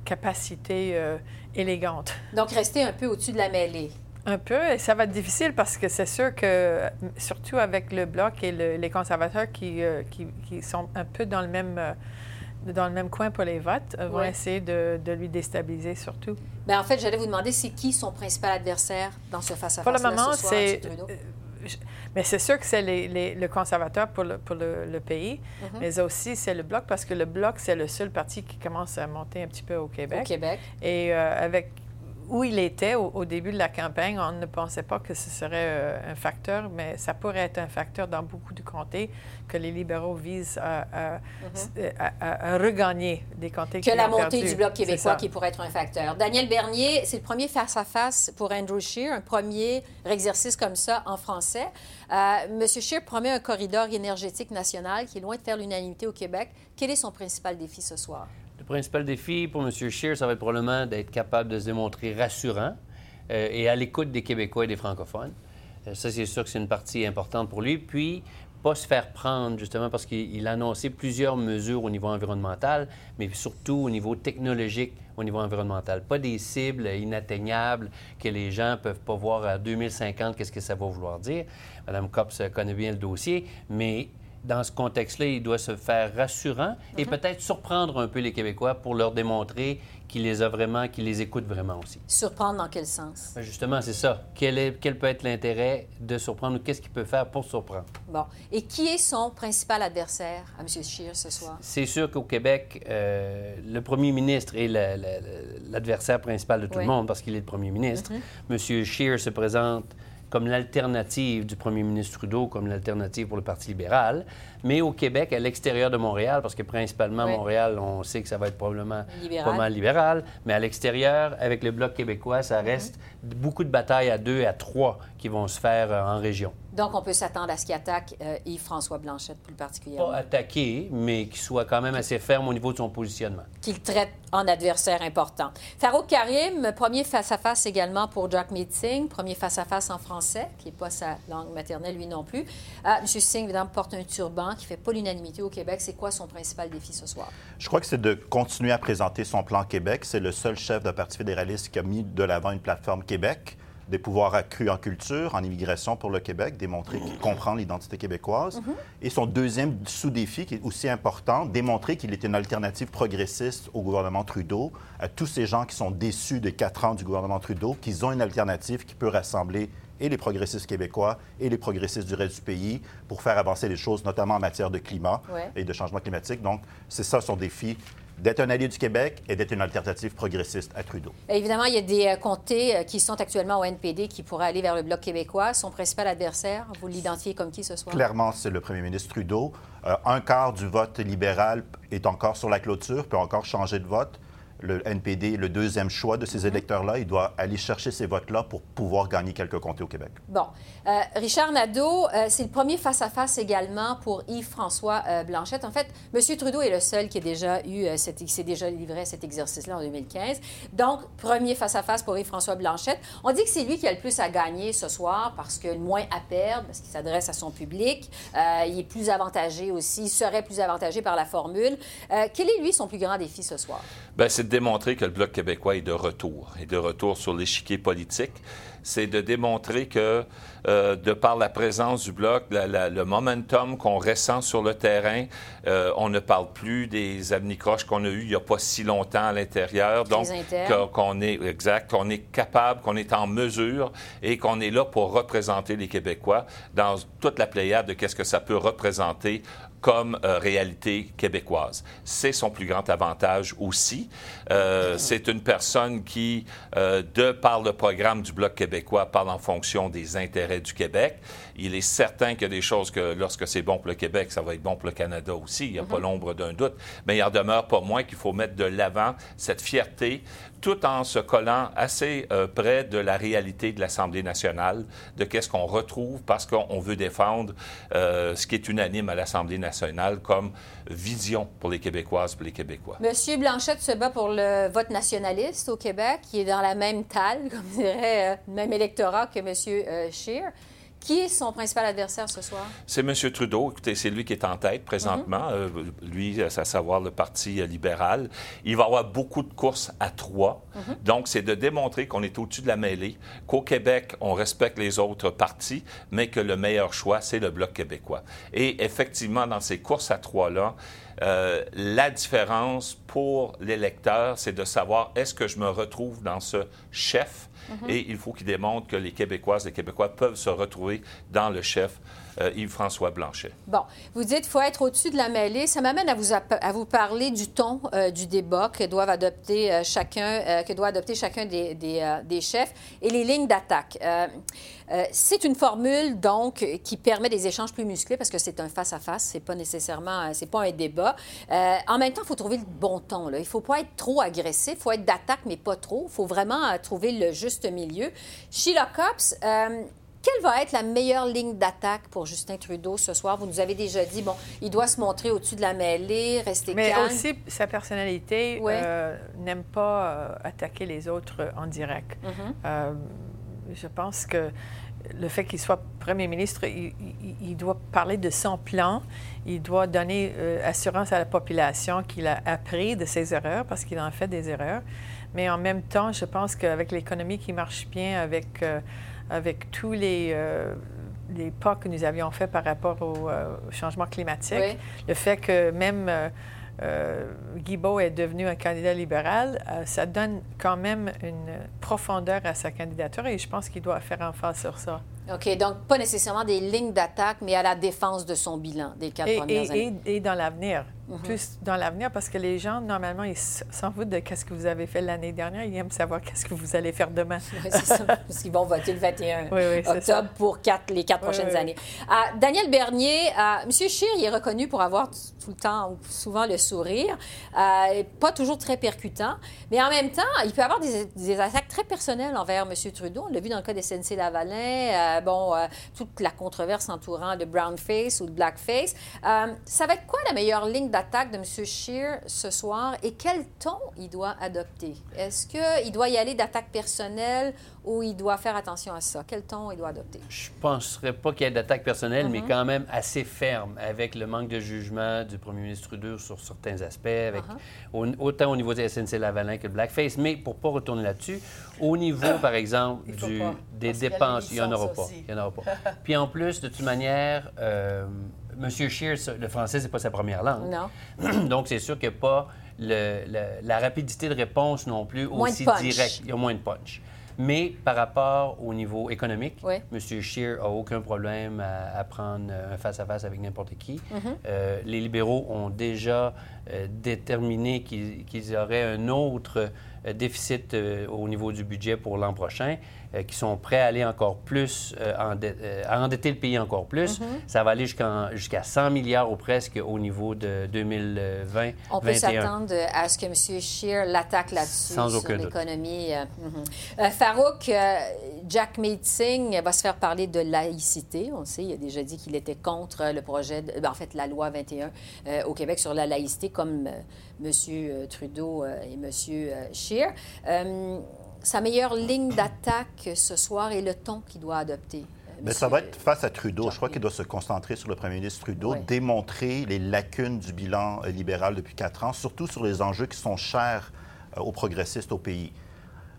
capacité euh, élégante. Donc, rester un peu au-dessus de la mêlée. Un peu, et ça va être difficile parce que c'est sûr que, surtout avec le Bloc et le- les conservateurs qui, euh, qui, qui sont un peu dans le même, euh, dans le même coin pour les votes, euh, vont Ouais. essayer de, de lui déstabiliser surtout. Bien, en fait, j'allais vous demander, c'est qui son principal adversaire dans ce face-à-face Pour le moment, ce c'est... Euh, Mais c'est sûr que c'est les, les- le conservateur pour le, pour le, le pays, Mhm. mais aussi c'est le Bloc parce que le Bloc, c'est le seul parti qui commence à monter un petit peu au Québec. Au Québec. Et euh, avec où il était au, au début de la campagne, on ne pensait pas que ce serait euh, un facteur, mais ça pourrait être un facteur dans beaucoup de comtés que les libéraux visent à, à- à- à- à regagner des comtés. Que la ont montée du Bloc québécois qui pourrait être un facteur. Daniel Bernier, c'est le premier face-à-face pour Andrew Scheer, un premier exercice comme ça en français. Euh, Monsieur Scheer promet un corridor énergétique national qui est loin de faire l'unanimité au Québec. Quel est son principal défi ce soir? Le principal défi pour M. Scheer, ça va être probablement d'être capable de se démontrer rassurant euh, et à l'écoute des Québécois et des francophones. Euh, ça, c'est sûr que c'est une partie importante pour lui. Puis, pas se faire prendre, justement, parce qu'il a annoncé plusieurs mesures au niveau environnemental, mais surtout au niveau technologique, au niveau environnemental. Pas des cibles inatteignables que les gens ne peuvent pas voir à 2050, qu'est-ce que ça va vouloir dire. Mme Copps connaît bien le dossier, mais dans ce contexte-là, il doit se faire rassurant et Mhm. peut-être surprendre un peu les Québécois pour leur démontrer qu'il les a vraiment, qu'il les écoute vraiment aussi. Surprendre dans quel sens? Ben, Justement, c'est ça. Quel, est- quel peut être l'intérêt de surprendre ou qu'est-ce qu'il peut faire pour surprendre? Bon. Et qui est son principal adversaire à M. Scheer ce soir? C'est sûr qu'au Québec, euh, le premier ministre est l'adversaire principal de tout Oui. le monde parce qu'il est le premier ministre. Monsieur Scheer se présente comme l'alternative du premier ministre Trudeau, comme l'alternative pour le Parti libéral. Mais au Québec, à l'extérieur de Montréal, parce que principalement Oui. Montréal, on sait que ça va être probablement Libéral. libéral, mais à l'extérieur, avec le Bloc québécois, ça reste beaucoup de batailles à deux et à trois qui vont se faire euh, en région. Donc, on peut s'attendre à ce qu'il attaque euh, Yves-François Blanchette plus particulièrement. Pas attaqué, mais qui soit quand même assez ferme au niveau de son positionnement. qu'il traite en adversaire important. Farouk Karim, premier face-à-face également pour Jack Singh, premier face-à-face en français, qui n'est pas sa langue maternelle, lui non plus. Euh, M. Singh, évidemment, porte un turban qui ne fait pas l'unanimité au Québec. C'est quoi son principal défi ce soir? Je crois que c'est de continuer à présenter son plan Québec. C'est le seul chef d'un parti fédéraliste qui a mis de l'avant une plateforme Québec, des pouvoirs accrus en culture, en immigration pour le Québec, démontrer qu'il comprend l'identité québécoise. Et son deuxième sous-défi, qui est aussi important, démontrer qu'il est une alternative progressiste au gouvernement Trudeau, à tous ces gens qui sont déçus des quatre ans du gouvernement Trudeau, qu'ils ont une alternative qui peut rassembler et les progressistes québécois et les progressistes du reste du pays pour faire avancer les choses, notamment en matière de climat Ouais. et de changement climatique. Donc, c'est ça son défi, d'être un allié du Québec et d'être une alternative progressiste à Trudeau. Évidemment, il y a des euh, comtés euh, qui sont actuellement au NPD qui pourraient aller vers le Bloc québécois. Son principal adversaire, vous l'identifiez comme qui ce soir? Clairement, c'est le premier ministre Trudeau. Euh, un quart du vote libéral est encore sur la clôture, peut encore changer de vote. Le NPD le deuxième choix de ces électeurs-là. Il doit aller chercher ces votes-là pour pouvoir gagner quelques comtés au Québec. Bon. Euh, Richard Nadeau, euh, c'est le premier face-à-face également pour Yves-François euh, Blanchette. En fait, M. Trudeau est le seul qui, a déjà eu, euh, qui s'est déjà livré à cet exercice-là en 2015. Donc, premier face-à-face pour Yves-François Blanchette. On dit que c'est lui qui a le plus à gagner ce soir parce que le moins à perdre, parce qu'il s'adresse à son public. Euh, il est plus avantagé aussi, il serait plus avantagé par la formule. Euh, quel est, lui, son plus grand défi ce soir? Bien, c'est de démontrer que le Bloc québécois est de retour, et de retour sur l'échiquier politique. C'est de démontrer que, euh, de par la présence du Bloc, la- la- le momentum qu'on ressent sur le terrain, euh, on ne parle plus des anicroches qu'on a eues il n'y a pas si longtemps à l'intérieur. Donc, qu'on est, exact, qu'on est capable, qu'on est en mesure et qu'on est là pour représenter les Québécois dans toute la pléiade de qu'est-ce que ça peut représenter comme euh, réalité québécoise. C'est son plus grand avantage aussi. Euh, c'est une personne qui, euh, de par le programme du Bloc québécois, parle en fonction des intérêts du Québec. Il est certain qu'il y a des choses que, lorsque c'est bon pour le Québec, ça va être bon pour le Canada aussi. Il n'y a pas l'ombre d'un doute. Mais il en demeure pas moins qu'il faut mettre de l'avant cette fierté, tout en se collant assez euh, près de la réalité de l'Assemblée nationale, de qu'est-ce qu'on retrouve, parce qu'on veut défendre euh, ce qui est unanime à l'Assemblée nationale comme vision pour les Québécoises, pour les Québécois. Monsieur Blanchette se bat pour le vote nationaliste au Québec, qui est dans la même talle, comme dirait, euh, même électorat que Monsieur euh, Scheer. Qui est son principal adversaire ce soir? C'est M. Trudeau. Écoutez, c'est lui qui est en tête présentement. Euh, lui, à savoir le Parti euh, libéral. Il va avoir beaucoup de courses à trois. Donc, c'est de démontrer qu'on est au-dessus de la mêlée, qu'au Québec, on respecte les autres partis, mais que le meilleur choix, c'est le Bloc québécois. Et effectivement, dans ces courses à trois-là, euh, la différence pour l'électeur, c'est de savoir est-ce que je me retrouve dans ce chef et il faut qu'il démontre que les Québécoises, les Québécois peuvent se retrouver dans le chef Yves-François Blanchet. Bon, vous dites qu'il faut être au-dessus de la mêlée. Ça m'amène à vous, à vous parler du ton euh, du débat que doivent adopter euh, chacun, euh, que doit adopter chacun des, des, euh, chefs et les lignes d'attaque. Euh, euh, c'est une formule donc qui permet des échanges plus musclés parce que c'est un face-à-face, c'est pas nécessairement, euh, c'est pas un débat. Euh, en même temps, il faut trouver le bon ton. Là. Il faut pas être trop agressif, il faut être d'attaque mais pas trop. Il faut vraiment euh, trouver le juste milieu. Sheila Copps, euh, quelle va être la meilleure ligne d'attaque pour Justin Trudeau ce soir? Vous nous avez déjà dit, bon, il doit se montrer au-dessus de la mêlée, rester Mais calme. aussi, sa personnalité euh, n'aime pas euh, attaquer les autres en direct. Mhm. Euh, je pense que le fait qu'il soit premier ministre, il, il- il doit parler de son plan, il doit donner assurance à la population qu'il a appris de ses erreurs, parce qu'il en fait des erreurs. Mais en même temps, je pense qu'avec l'économie qui marche bien, avec, avec tous les, euh, les pas que nous avions faits par rapport au, euh, au changement climatique, Oui. le fait que même euh, euh, Guibault est devenu un candidat libéral, ça donne quand même une profondeur à sa candidature et je pense qu'il doit faire emphase sur ça. OK, donc pas nécessairement des lignes d'attaque, mais à la défense de son bilan des quatre Et, premières et- années. et- et dans l'avenir. Mhm. Plus dans l'avenir, parce que les gens, normalement, ils s'en foutent de ce que vous avez fait l'année dernière. Ils aiment savoir qu'est-ce que vous allez faire demain. Oui, c'est ça, parce qu'ils vont voter le 21 Oui, oui, octobre pour quatre- les quatre Oui, prochaines années. Ah, Daniel Bernier, ah, M. Scheer, il est reconnu pour avoir tout le temps ou souvent le sourire, Ah, pas toujours très percutant, mais en même temps, il peut avoir des, des attaques très personnelles envers M. Trudeau. On l'a vu dans le cas de SNC-Lavalin, euh, bon, euh, toute la controverse entourant de brownface ou de blackface. Euh, ça va être quoi la meilleure ligne d'attaque de M. Scheer ce soir et quel ton il doit adopter? Est-ce qu'il doit y aller d'attaque personnelle ou il doit faire attention à ça? Quel ton il doit adopter? Je ne penserais pas qu'il y ait d'attaque personnelle, mais Mhm. quand même assez ferme avec le manque de jugement du premier ministre Trudeau sur certains aspects, avec, au- autant au niveau de SNC-Lavalin que de Blackface. Mais pour ne pas retourner là-dessus, au niveau, par exemple, du, des parce dépenses, il n'y en aura pas. aussi. Il y en aura pas. Puis en plus, de toute manière, euh, M. Scheer, ça, le français, c'est pas sa première langue. Non. Donc, c'est sûr qu'il n'y a pas le- le- la rapidité de réponse non plus Moins aussi directe. Il y a moins de punch. Mais par rapport au niveau économique, Oui. M. Scheer a aucun problème à, à prendre un face-à-face avec n'importe qui. Mhm. Euh, les libéraux ont déjà euh, déterminé qu'ils auraient un autre euh, déficit euh, au niveau du budget pour l'an prochain, qui sont prêts à aller encore plus, euh, euh, à endetter le pays encore plus. Mhm. Ça va aller jusqu'à 100 milliards ou presque au niveau de 2020 On peut 21. s'attendre à ce que M. Scheer l'attaque là-dessus sur l'économie. euh, mhm. Euh, Farouk, euh, Jack Singh va se faire parler de laïcité. On le sait, il a déjà dit qu'il était contre le projet, de- ben, en fait, la loi 21 euh, au Québec sur la laïcité, comme M. Trudeau euh, et M. Scheer. Euh, sa meilleure ligne d'attaque ce soir est le ton qu'il doit adopter. euh, Mais ça va être face à Trudeau. Je crois qu'il doit se concentrer sur le premier ministre Trudeau, Oui. démontrer les lacunes du bilan euh, libéral depuis quatre ans, surtout sur les enjeux qui sont chers euh, aux progressistes au pays.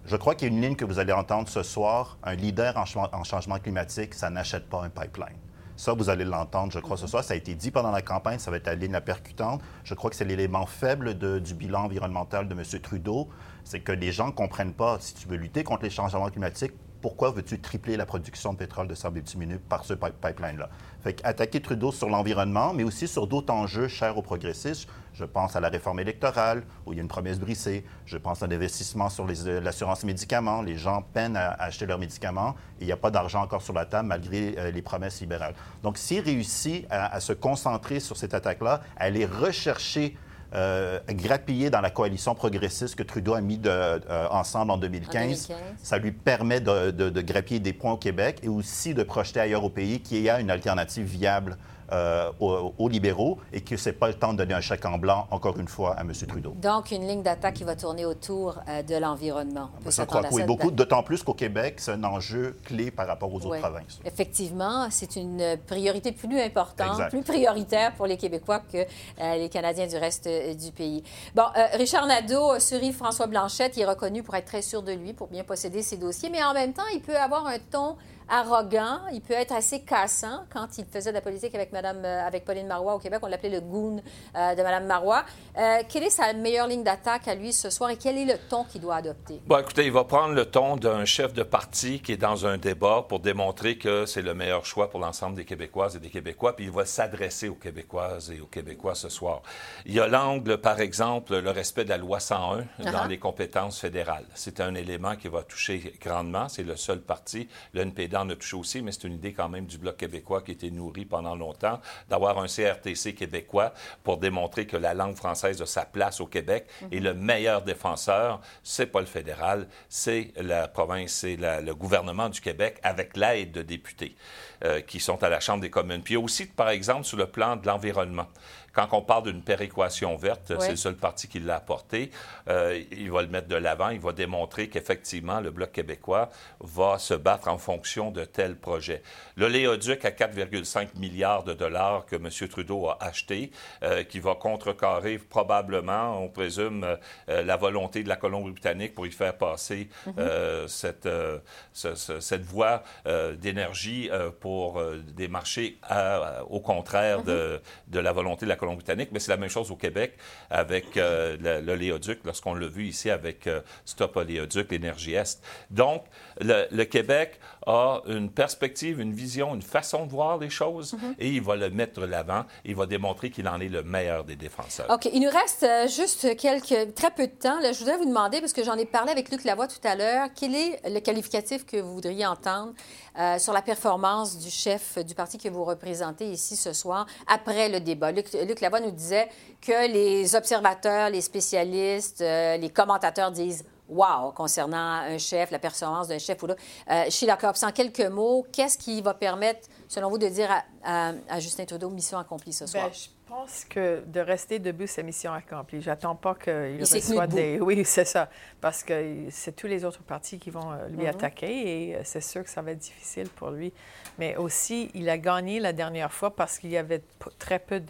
Je crois qu'il y a une ligne que vous allez entendre ce soir. Un leader en, changement- en changement climatique, ça n'achète pas un pipeline. Ça, vous allez l'entendre, je crois, ce soir. Ça a été dit pendant la campagne, ça va être la ligne la percutante. Je crois que c'est l'élément faible de- du bilan environnemental de M. Trudeau. C'est que les gens ne comprennent pas, si tu veux lutter contre les changements climatiques, pourquoi veux-tu tripler la production de pétrole de sable bitumineux par ce pi- pipeline-là? Fait qu'attaquer Trudeau sur l'environnement, mais aussi sur d'autres enjeux chers aux progressistes. Je pense à la réforme électorale, où il y a une promesse brisée. Je pense à l'investissement sur euh, l'assurance médicaments. Les gens peinent à, à acheter leurs médicaments et il n'y a pas d'argent encore sur la table malgré euh, les promesses libérales. Donc, s'il réussit à, à se concentrer sur cette attaque-là, à aller rechercher euh, grappiller dans la coalition progressiste que Trudeau a mis de- euh, ensemble en 2015. 2015. Ça lui permet de, de- de grappiller des points au Québec et aussi de projeter ailleurs au pays qu'il y a une alternative viable euh, aux, aux libéraux et que ce n'est pas le temps de donner un chèque en blanc, encore une fois, à M. Trudeau. Donc, une ligne d'attaque qui va tourner autour euh, de l'environnement. On peut Je crois que oui, beaucoup, d'autant plus qu'au Québec, c'est un enjeu clé par rapport aux autres provinces. Effectivement, c'est une priorité plus importante, Exact. plus prioritaire pour les Québécois que euh, les Canadiens du reste du pays. Bon, Richard Nadeau, sur Yves-François Blanchette, il est reconnu pour être très sûr de lui, pour bien posséder ses dossiers, mais en même temps, il peut avoir un ton arrogant, il peut être assez cassant. Quand il faisait de la politique avec, Madame, euh, avec Pauline Marois au Québec, on l'appelait le goon euh, de Mme Marois. Euh, quelle est sa meilleure ligne d'attaque à lui ce soir et quel est le ton qu'il doit adopter? Bon, écoutez, il va prendre le ton d'un chef de parti qui est dans un débat pour démontrer que c'est le meilleur choix pour l'ensemble des Québécoises et des Québécois, puis il va s'adresser aux Québécoises et aux Québécois ce soir. Il y a l'angle, par exemple, le respect de la loi 101 dans Uh-huh. les compétences fédérales. C'est un élément qui va toucher grandement. C'est le seul parti, le NPD en a touché aussi, mais c'est une idée quand même du Bloc québécois qui a été nourrie pendant longtemps, d'avoir un CRTC québécois pour démontrer que la langue française a sa place au Québec. Mhm. Et le meilleur défenseur, c'est pas le fédéral, c'est la province, c'est le gouvernement du Québec avec l'aide de députés euh, qui sont à la Chambre des communes. Puis aussi, par exemple, sur le plan de l'environnement. Quand on parle d'une péréquation verte, Ouais. c'est le seul parti qui l'a apporté. Euh, il va le mettre de l'avant. Il va démontrer qu'effectivement, le Bloc québécois va se battre en fonction de tels projets. Le Léoduc à 4,5 milliards de dollars que M. Trudeau a acheté, euh, qui va contrecarrer probablement, on présume, euh, la volonté de la Colombie-Britannique pour y faire passer Mhm. cette, ce- ce- cette voie d'énergie pour des marchés à- au contraire de, de la volonté de la Colombie-Britannique. Mais c'est la même chose au Québec avec euh, le, le Léoduc, lorsqu'on l'a vu ici avec euh, Stop Oléoduc, l'énergie Est. Donc, le, le Québec a une perspective, une vision, une façon de voir les choses et il va le mettre de l'avant. Il va démontrer qu'il en est le meilleur des défenseurs. OK. Il nous reste euh, juste quelques, très peu de temps. Là, je voudrais vous demander, parce que j'en ai parlé avec Luc Lavoie tout à l'heure, quel est le qualificatif que vous voudriez entendre euh, sur la performance du chef du parti que vous représentez ici ce soir après le débat? Luc, Luc Lavoie nous disait que les observateurs, les spécialistes, euh, les commentateurs disent Wow, concernant un chef, la performance d'un chef ou là. Euh, Sheila Copps, en quelques mots, qu'est-ce qui va permettre, selon vous, de dire à, à- à Justin Trudeau mission accomplie ce soir? Ben, je pense que de rester debout, c'est mission accomplie. J'attends pas qu'il reçoive des... Oui, c'est ça. Parce que c'est tous les autres partis qui vont euh, lui Mhm. attaquer et euh, c'est sûr que ça va être difficile pour lui. Mais aussi, il a gagné la dernière fois parce qu'il y avait très peu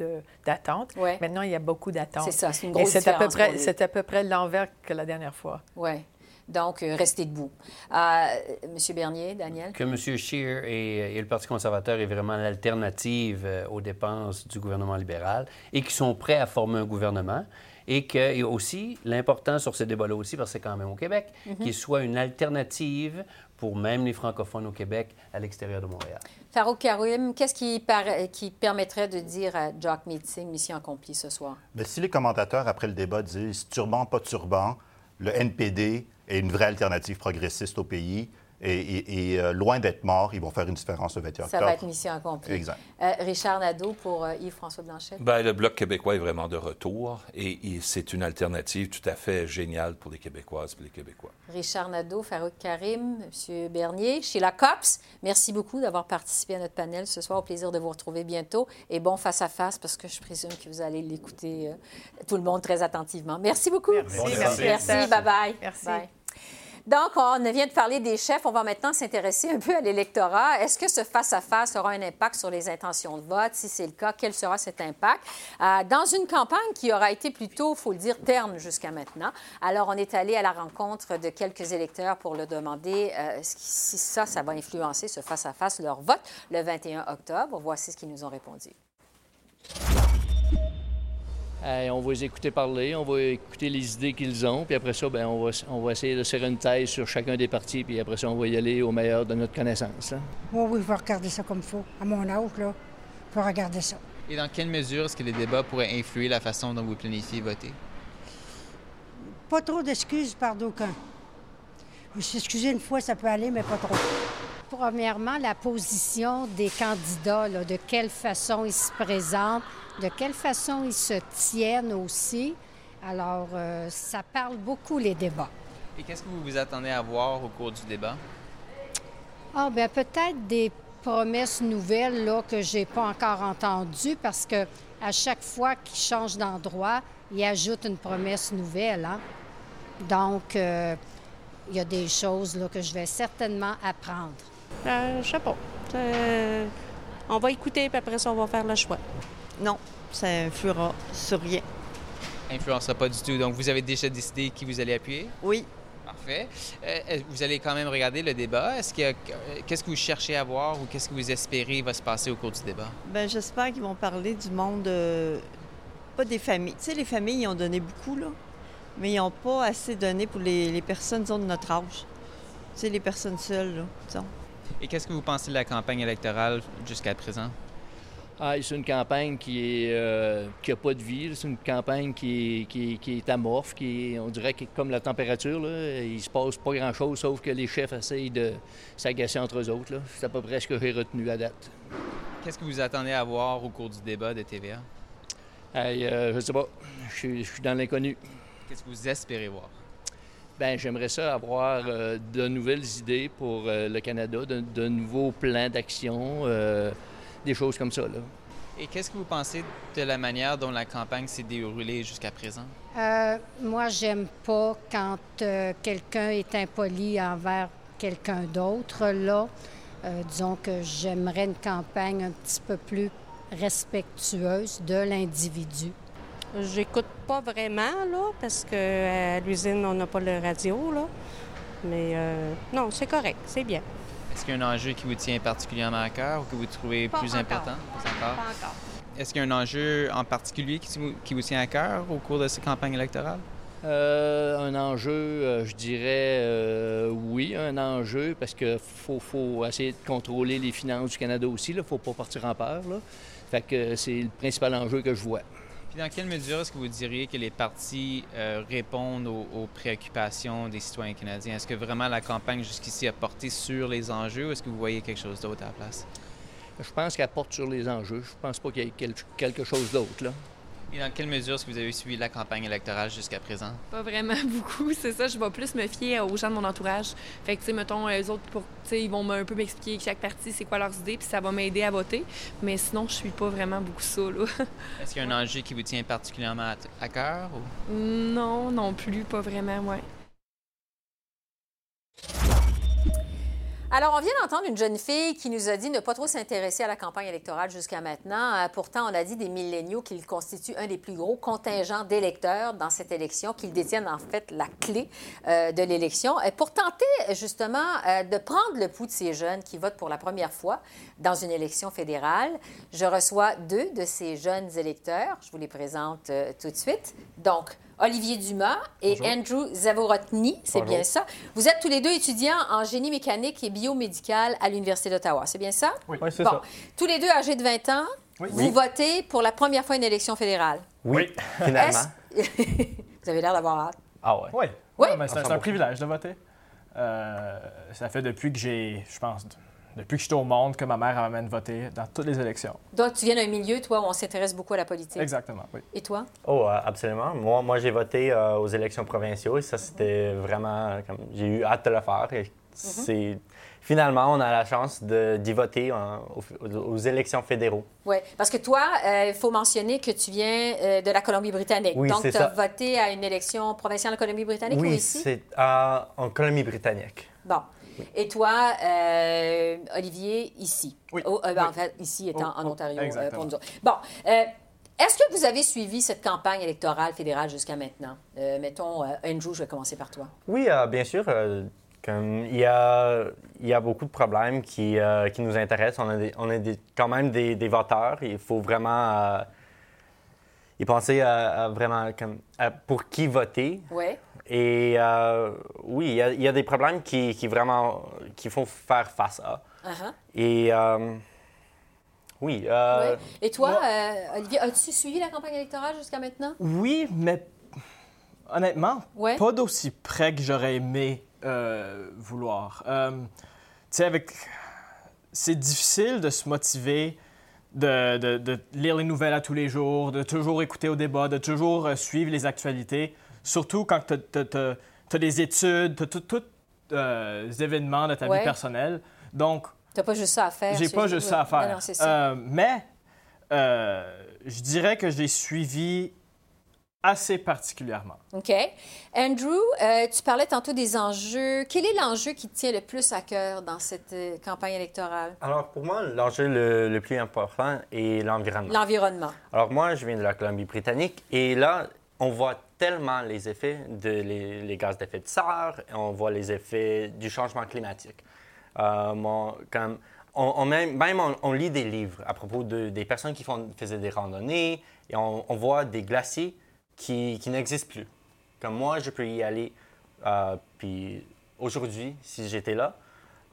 d'attentes. Maintenant, il y a beaucoup d'attentes. C'est ça, c'est une Et grosse c'est à peu près. C'est à peu près l'envers que la dernière fois. Oui. Donc, euh, restez debout. Euh, Monsieur Bernier, Daniel? Que M. Scheer et, et le Parti conservateur est vraiment l'alternative euh, aux dépenses du gouvernement libéral et qui sont prêts à former un gouvernement. Et que et aussi, l'important sur ce débat-là aussi, parce que c'est quand même au Québec, Mhm. qu'il soit une alternative pour même les francophones au Québec à l'extérieur de Montréal. Farouk Karim, qu'est-ce qui, par- qui permettrait de dire à Jock Meeting, mission accomplie ce soir? Mais si les commentateurs, après le débat, disent turban, pas turban, le NPD est une vraie alternative progressiste au pays et, et- et, euh, loin d'être mort, ils vont faire une différence le 21 Ça octobre. va être mission accomplie. Exact. Euh, Richard Nadeau pour euh, Yves-François Blanchet. Ben, le Bloc québécois est vraiment de retour et, et c'est une alternative tout à fait géniale pour les Québécoises et les Québécois. Richard Nadeau, Farouk Karim, M. Bernier, Sheila Copps, merci beaucoup d'avoir participé à notre panel ce soir. Au plaisir de vous retrouver bientôt. Et bon face-à-face, parce que je présume que vous allez l'écouter, euh, tout le monde, très attentivement. Merci beaucoup. Merci, merci. Merci, bye-bye. Merci. Bye. Donc, on vient de parler des chefs. On va maintenant s'intéresser un peu à l'électorat. Est-ce que ce face-à-face aura un impact sur les intentions de vote? Si c'est le cas, quel sera cet impact? Euh, dans une campagne qui aura été plutôt, il faut le dire, terne jusqu'à maintenant. Alors, on est allé à la rencontre de quelques électeurs pour leur demander euh, si ça, ça va influencer ce face-à-face, leur vote le 21 octobre. Voici ce qu'ils nous ont répondu. Euh, on va les écouter parler, on va écouter les idées qu'ils ont, puis après ça, ben, on, va, on va essayer de faire une thèse sur chacun des partis, puis après ça, on va y aller au meilleur de notre connaissance. hein. Oui, oui, il faut regarder ça comme il faut. À mon âge, là, il faut regarder ça. Et dans quelle mesure est-ce que les débats pourraient influer la façon dont vous planifiez voter? Pas trop d'excuses par d'aucuns. S'excuser une fois, ça peut aller, mais pas trop. Premièrement, la position des candidats, là, de quelle façon ils se présentent, de quelle façon ils se tiennent aussi? Alors, euh, ça parle beaucoup les débats. Et qu'est-ce que vous vous attendez à voir au cours du débat? Ah, bien, peut-être des promesses nouvelles là, que j'ai pas encore entendues parce que à chaque fois qu'ils changent d'endroit, ils ajoutent une promesse nouvelle. hein. Donc, euh, il y a des choses là, que je vais certainement apprendre. Euh, je sais pas. Euh, on va écouter, puis après ça, on va faire le choix. Non, ça influera sur rien. Influencera pas du tout. Donc, vous avez déjà décidé qui vous allez appuyer? Oui. Parfait. Euh, vous allez quand même regarder le débat. Est-ce qu'il y a- qu'est-ce que vous cherchez à voir ou qu'est-ce que vous espérez va se passer au cours du débat? Ben, j'espère qu'ils vont parler du monde, euh, pas des familles. Tu sais, les familles, ils ont donné beaucoup, là, mais ils n'ont pas assez donné pour les, les personnes, disons, de notre âge. Tu sais, les personnes seules, là, disons. Et qu'est-ce que vous pensez de la campagne électorale jusqu'à présent? Ah, c'est une campagne qui est euh, qui a pas de vie. C'est une campagne qui est, qui est- qui est amorphe, qui est- on dirait que comme la température, là, il se passe pas grand-chose, sauf que les chefs essayent de s'agacer entre eux autres. C'est à peu près ce que j'ai retenu à date. Qu'est-ce que vous attendez à voir au cours du débat de TVA? Hey, euh, je sais pas, je suis- je suis dans l'inconnu. Qu'est-ce que vous espérez voir? Ben, j'aimerais ça avoir euh, de nouvelles idées pour euh, le Canada, de, de nouveaux plans d'action, des choses comme ça. Là. Et qu'est-ce que vous pensez de la manière dont la campagne s'est déroulée jusqu'à présent? Euh, moi, j'aime pas quand euh, quelqu'un est impoli envers quelqu'un d'autre. Là, Euh, disons que j'aimerais une campagne un petit peu plus respectueuse de l'individu. J'écoute pas vraiment, là, parce qu'à l'usine, on n'a pas le radio, là. Mais euh, non, c'est correct, c'est bien. Est-ce qu'il y a un enjeu qui vous tient particulièrement à cœur ou que vous trouvez Pas plus encore. important? Pas encore? Pas encore. Est-ce qu'il y a un enjeu en particulier qui vous, qui vous tient à cœur au cours de cette campagne électorale? Euh, un enjeu, euh, je dirais euh, oui, un enjeu, parce qu'il faut, faut essayer de contrôler les finances du Canada aussi. Il ne faut pas partir en peur. Là. Fait que c'est le principal enjeu que je vois. Dans quelle mesure est-ce que vous diriez que les partis euh, répondent aux, préoccupations des citoyens canadiens? Est-ce que vraiment la campagne jusqu'ici a porté sur les enjeux ou est-ce que vous voyez quelque chose d'autre à la place? Je pense qu'elle porte sur les enjeux. Je pense pas qu'il y ait quel- quelque chose d'autre. Et dans quelle mesure est-ce que vous avez suivi la campagne électorale jusqu'à présent? Pas vraiment beaucoup, c'est ça. Je vais plus me fier aux gens de mon entourage. Fait que, tu sais, mettons, les autres, pour, ils vont un peu m'expliquer chaque parti, c'est quoi leurs idées, puis ça va m'aider à voter. Mais sinon, je suis pas vraiment beaucoup ça, là. Est-ce qu'il y a un enjeu qui vous tient particulièrement à, à cœur? ou- non, non plus, pas vraiment, ouais. Alors, on vient d'entendre une jeune fille qui nous a dit ne pas trop s'intéresser à la campagne électorale jusqu'à maintenant. Euh, pourtant, on a dit des milléniaux qu'ils constituent un des plus gros contingents d'électeurs dans cette élection, qu'ils détiennent en fait la clé euh, de l'élection. Et pour tenter justement euh, de prendre le pouls de ces jeunes qui votent pour la première fois dans une élection fédérale, je reçois deux de ces jeunes électeurs. Je vous les présente euh, tout de suite. Donc, Olivier Dumas et Bonjour. Andrew Zavorotny, c'est bien ça. Vous êtes tous les deux étudiants en génie mécanique et biomédical à l'Université d'Ottawa, c'est bien ça? Oui, Oui, c'est bon. ça. Tous les deux âgés de 20 ans, Oui. vous Oui. votez pour la première fois une élection fédérale. Oui, finalement. Vous avez l'air d'avoir hâte. Ah ouais? Oui. Oui. mais c'est un- c'est un privilège de voter. Euh, ça fait depuis que j'ai, je pense, depuis que je suis au monde que ma mère m'amène voter dans toutes les élections. Donc, tu viens d'un milieu, toi, où on s'intéresse beaucoup à la politique. Exactement, oui. Et toi? Oh, euh, absolument. Moi, moi j'ai voté euh, aux élections provinciales et ça, c'était vraiment... comme J'ai eu hâte de le faire. Et c'est... Finalement, on a la chance de- d'y voter aux, aux élections fédéraux. Oui, parce que toi, euh, il faut mentionner que tu viens euh, de la Colombie-Britannique. Oui, Donc, c'est tu as ça. voté à une élection provinciale en Colombie-Britannique ou oui, ici? c'est euh, en Colombie-Britannique. Bon. Et toi, euh, Olivier, ici. Oui. Oh, euh, ben, Oui. En fait, ici étant Oh, en oh, Ontario euh, exactement. pour nous autres. Bon. euh, est-ce que vous avez suivi cette campagne électorale fédérale jusqu'à maintenant? Euh, mettons, euh, Andrew, je vais commencer par toi. Oui, euh, bien sûr. euh, comme il, y a, il y a beaucoup de problèmes qui, euh, qui nous intéressent. On a, des- on a des- quand même des, des voteurs. Il faut vraiment euh, y penser à, à vraiment comme, à pour qui voter. Oui. Et euh, oui, il y, a, il y a des problèmes qui, qui vraiment qu'il faut faire face à. Uh-huh. Et euh, oui. euh, Oui. Et toi, euh, Olivier, as-tu suivi la campagne électorale jusqu'à maintenant? Oui, mais honnêtement, Ouais. pas d'aussi près que j'aurais aimé euh, vouloir. Euh, tu sais, avec. C'est difficile de se motiver, de, de- de lire les nouvelles à tous les jours, de toujours écouter au débat, de toujours suivre les actualités, surtout quand tu as, des études, tu as tous les événements de ta Ouais. vie personnelle. Donc, Tu n'as pas juste ça à faire. j'ai pas juste ça à faire. Non, non, c'est ça. Euh, mais euh, je dirais que je l'ai suivi assez particulièrement. OK. Andrew, euh, tu parlais tantôt des enjeux. Quel est l'enjeu qui te tient le plus à cœur dans cette euh, campagne électorale? Alors, pour moi, l'enjeu le, le plus important est l'environnement. L'environnement. Alors, moi, je viens de la Colombie-Britannique et là, on voit tellement les effets des les, les gaz d'effet de serre, on voit les effets du changement climatique. Euh, comme, on, on même même on, lit des livres à propos de, des personnes qui font, faisaient des randonnées et on, voit des glaciers qui, qui n'existent plus. Comme moi, je peux y aller. euh, aujourd'hui, si j'étais là,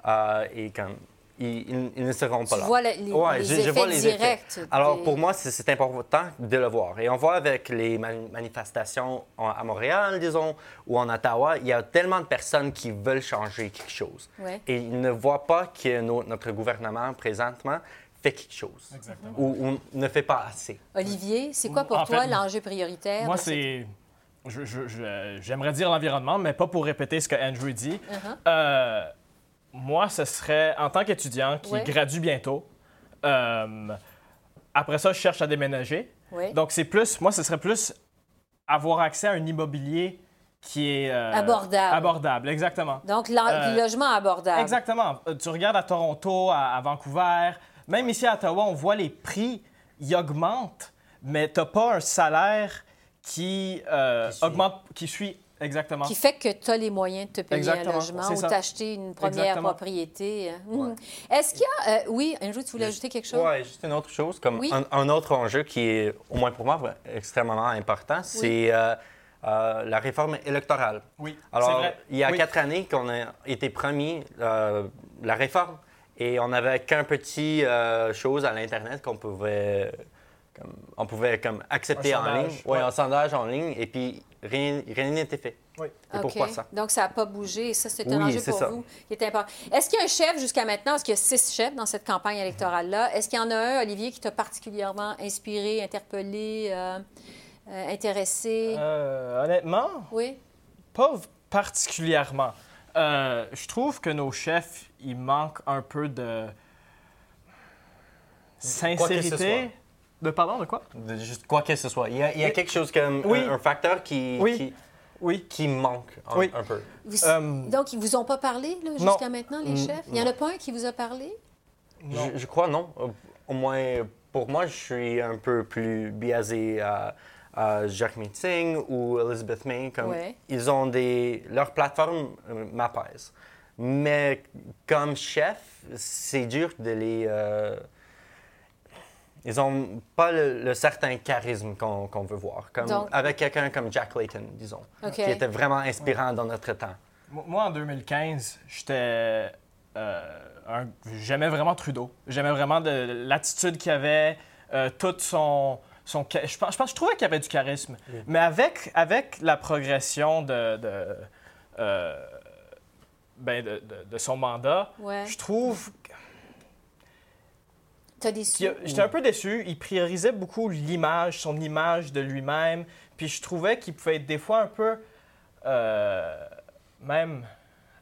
euh, et comme ils ne seront pas Tu là. vois le- les- Ouais, les je- vois les effets. directs Alors, des- pour moi, c'est important de le voir. Et on voit avec les mani- manifestations en- à Montréal, disons, ou en Ottawa, il y a tellement de personnes qui veulent changer quelque chose. Ouais. Et ils ne voient pas que no- notre gouvernement, présentement, fait quelque chose. Ou, ou ne fait pas assez. Olivier, c'est quoi pour En toi l'enjeu prioritaire? Moi, c'est. J'aimerais dire l'environnement, mais pas pour répéter ce que Andrew dit. Uh-huh. Euh, moi, ce serait, en tant qu'étudiant qui Ouais. gradue bientôt, euh, après ça, je cherche à déménager. Ouais. Donc, c'est plus, moi, ce serait plus avoir accès à un immobilier qui est... euh, Abordable. Abordable, exactement. Donc, l'en- Euh, logement abordable. Exactement. Tu regardes à Toronto, à, à Vancouver, même ici à Ottawa, on voit les prix, ils augmentent, mais tu n'as pas un salaire qui, euh, augmente, qui suit exactement. Qui fait que tu as les moyens de te payer Exactement, un logement ou t'acheter une première Exactement. propriété. Mhm. Est-ce qu'il y a... euh, oui, Andrew, tu voulais ajouter quelque chose? Oui, juste une autre chose, comme Oui. un, un autre enjeu qui est, au moins pour moi, extrêmement important, c'est euh, euh, la réforme électorale. Oui, Alors, vrai. il y a Oui. quatre années qu'on a été promis euh, la réforme et on n'avait qu'un petit euh, chose à l'Internet qu'on pouvait, comme, on pouvait comme accepter Un en sondage, ligne. Oui, ouais. un sondage en ligne et puis rien rien n'était fait. Oui. Et pourquoi ça? Donc, ça n'a pas bougé. Et ça, c'est un Oui, enjeu pour ça. vous qui est important. Est-ce qu'il y a un chef jusqu'à maintenant? Est-ce qu'il y a six chefs dans cette campagne électorale-là? Est-ce qu'il y en a un, Olivier, qui t'a particulièrement inspiré, interpellé, euh, euh, intéressé? Euh, honnêtement, Oui. pas particulièrement. Euh, je trouve que nos chefs, ils manquent un peu de Quoi que ce soit. sincérité. De pardon, de quoi? De juste quoi que ce soit. Il y a, il y a Oui. quelque chose comme Oui. un, un facteur qui, Oui. qui, oui. qui manque un, Oui. un peu. Vous- Euh, Donc, ils vous ont pas parlé jusqu'à maintenant, les Mm, chefs? Il n'y en a pas un qui vous a parlé? Je, je crois non. Euh, Au moins, pour moi, je suis un peu plus biaisé à, à Jacques Meeting ou Elizabeth May. Comme Ouais. Ils ont des... Leur plateforme euh, m'apaise. Mais comme chef, c'est dur de les... euh, Ils n'ont pas le, le certain charisme qu'on veut voir. Comme Donc- avec quelqu'un comme Jack Layton, disons, qui était vraiment inspirant dans notre temps. Moi, en 2015, j'étais. euh, J'aimais vraiment Trudeau. J'aimais vraiment de l'attitude qu'il avait, euh, tout son. son je, pense, je pense- je trouvais qu'il y avait du charisme. Mais avec, avec la progression de, de, euh, ben, de, de- de son mandat, Ouais. je trouve T'as déçu? J'étais un peu déçu. Il priorisait beaucoup l'image, son image de lui-même. Puis je trouvais qu'il pouvait être des fois un peu, euh, même,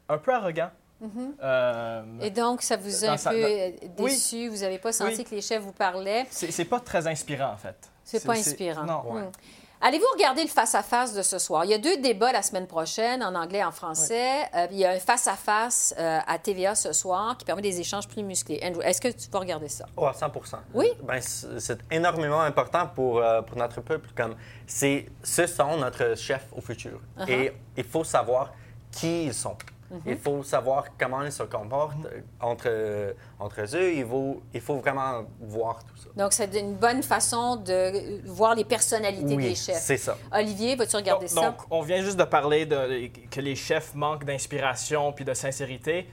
un peu arrogant. Mhm. Euh, Et donc, ça vous a un sa- peu dans- Oui. déçu? Vous n'avez pas senti Oui. que les chefs vous parlaient? C'est pas très inspirant, en fait. C'est pas inspirant. Non. Hmm. Allez-vous regarder le face-à-face de ce soir? Il y a deux débats la semaine prochaine, en anglais et en français. Euh, il y a un face-à-face euh, à TVA ce soir qui permet des échanges plus musclés. Andrew, est-ce que tu peux regarder ça? Oh, à 100% Oui? Ben, c'est énormément important pour, euh, pour notre peuple. Comme c'est, ce sont notre chef au futur. Uh-huh. Et il faut savoir qui ils sont. Mhm. Il faut savoir comment ils se comportent euh, entre, euh, entre eux. Il faut, il faut vraiment voir tout ça. Donc, c'est une bonne façon de voir les personnalités Oui, des chefs. c'est ça. Olivier, vas-tu regarder ça? Donc, on vient juste de parler de, que les chefs manquent d'inspiration puis de sincérité.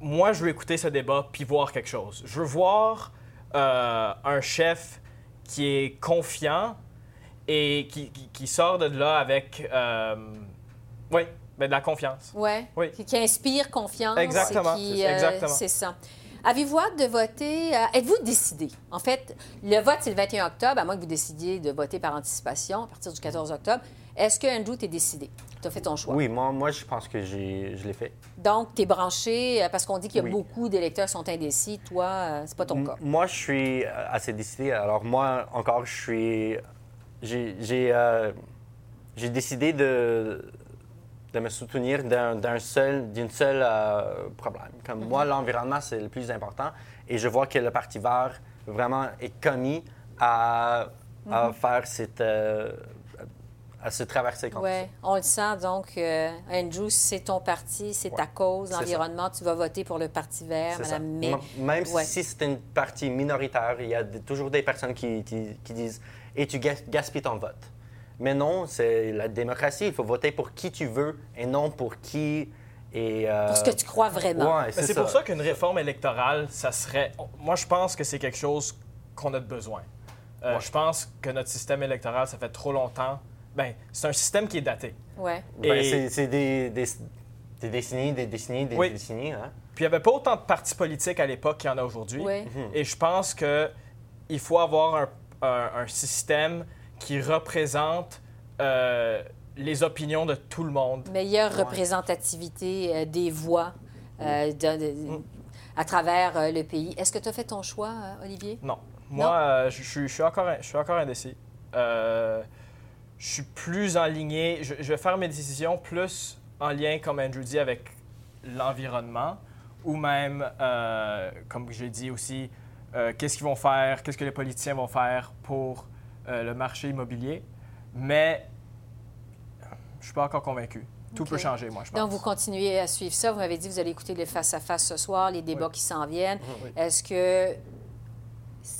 Moi, je veux écouter ce débat puis voir quelque chose. Je veux voir euh, un chef qui est confiant et qui, qui- qui sort de là avec, euh, oui, ben, de la confiance. Ouais. Oui. Qui, qui inspire confiance. Exactement, et qui, c'est ça, euh, exactement. C'est ça. Avez-vous hâte de voter? euh, Êtes-vous décidé? En fait, le vote, c'est le 21 octobre, à moins que vous décidiez de voter par anticipation à partir du 14 octobre. Est-ce que, Andrew, tu es décidé? Tu as fait ton choix? Oui, moi, moi je pense que j'ai, je l'ai fait. Donc, tu es branché, euh, parce qu'on dit qu'il y a Oui. beaucoup d'électeurs qui sont indécis. Toi, euh, c'est pas ton M- cas. Moi, je suis assez décidé. Alors, moi, encore, je suis. J'ai, j'ai, euh, j'ai décidé de, de me soutenir d'un, d'un seul, d'une seule euh, problème. Comme moi, l'environnement, c'est le plus important. Et je vois que le Parti vert vraiment est commis à, à Mhm. faire cette. euh, à se traverser contre Oui, on le sent. Donc, euh, Andrew, c'est ton parti, c'est ta cause, ça. l'environnement. Tu vas voter pour le Parti vert, ça. Mme May. Même Ouais. si c'est une partie minoritaire, il y a toujours des personnes qui, qui- qui disent Et tu gas- gaspilles ton vote. Mais non, c'est la démocratie. Il faut voter pour qui tu veux et non pour qui Et, euh, Pour ce que tu crois vraiment. ouais, c'est c'est ça. pour ça qu'une réforme électorale, ça serait. Moi, je pense que c'est quelque chose qu'on a de besoin. Euh, Je pense que notre système électoral, ça fait trop longtemps. Ben, c'est un système qui est daté. Ouais. Ben, Et- c'est- c'est des, des, des décennies, des décennies, des Oui. décennies. Hein? Puis il n'y avait pas autant de partis politiques à l'époque qu'il y en a aujourd'hui. Oui. Mhm. Et je pense qu'il faut avoir un, un- un système qui représente euh, les opinions de tout le monde. Meilleure représentativité euh, des voix euh, de- de- à travers le pays. Est-ce que tu as fait ton choix, Olivier? Non. Moi, je, suis encore, je suis encore indécis. Je suis plus en lignée. Je, je vais faire mes décisions plus en lien, comme Andrew dit, avec l'environnement ou même, comme j'ai dit aussi, qu'est-ce qu'ils vont faire, qu'est-ce que les politiciens vont faire pour euh, le marché immobilier. Mais je suis pas encore convaincu. Tout peut changer, moi, je pense. Donc, vous continuez à suivre ça. Vous m'avez dit que vous allez écouter le face-à-face ce soir, les débats qui s'en viennent. Oui. Est-ce que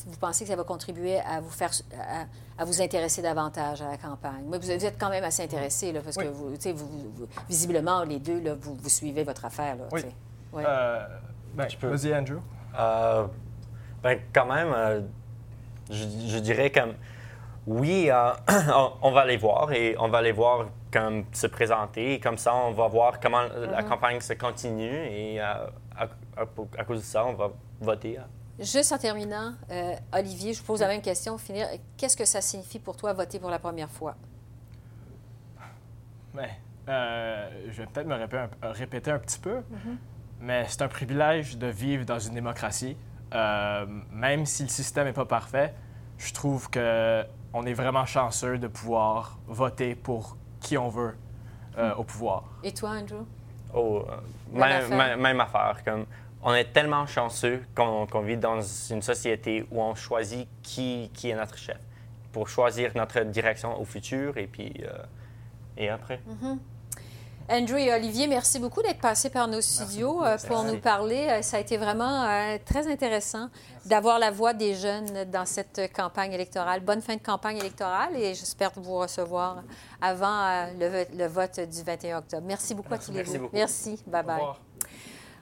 vous pensez que ça va contribuer à vous faire à, à vous intéresser davantage à la campagne? Mais vous êtes quand même assez intéressé, là, parce Oui. que vous, tu sais, vous- vous- visiblement, les deux, là, vous, vous suivez votre affaire. Là, Oui. Ouais. Euh, ben, Vas-y, Andrew. Euh, ben, quand même, euh, je, je dirais comme oui, euh, on, va les voir et on va les voir comme se présenter. Et comme ça, on va voir comment la Mhm. campagne se continue et euh, à, à- à cause de ça, on va voter. hein. Juste en terminant, euh, Olivier, je vous pose la même question pour finir. Qu'est-ce que ça signifie pour toi voter pour la première fois? Ben, euh, je vais peut-être me répéter un, répéter un petit peu, mais c'est un privilège de vivre dans une démocratie. Euh, même si le système n'est pas parfait, je trouve que on est vraiment chanceux de pouvoir voter pour qui on veut euh, au pouvoir. Et toi, Andrew? Oh, euh, Même même, affaire. même- même affaire. Comme, on est tellement chanceux qu'on vit dans une société où on choisit qui, qui est notre chef pour choisir notre direction au futur et puis euh, et après. Mhm. Andrew et Olivier, merci beaucoup d'être passés par nos studios euh, pour Merci. nous parler. Euh, Ça a été vraiment euh, très intéressant d'avoir la voix des jeunes dans cette campagne électorale. Bonne fin de campagne électorale et j'espère vous recevoir avant le, vo- le vote du 21 octobre. Merci beaucoup à tous les Merci deux. Merci. Bye-bye.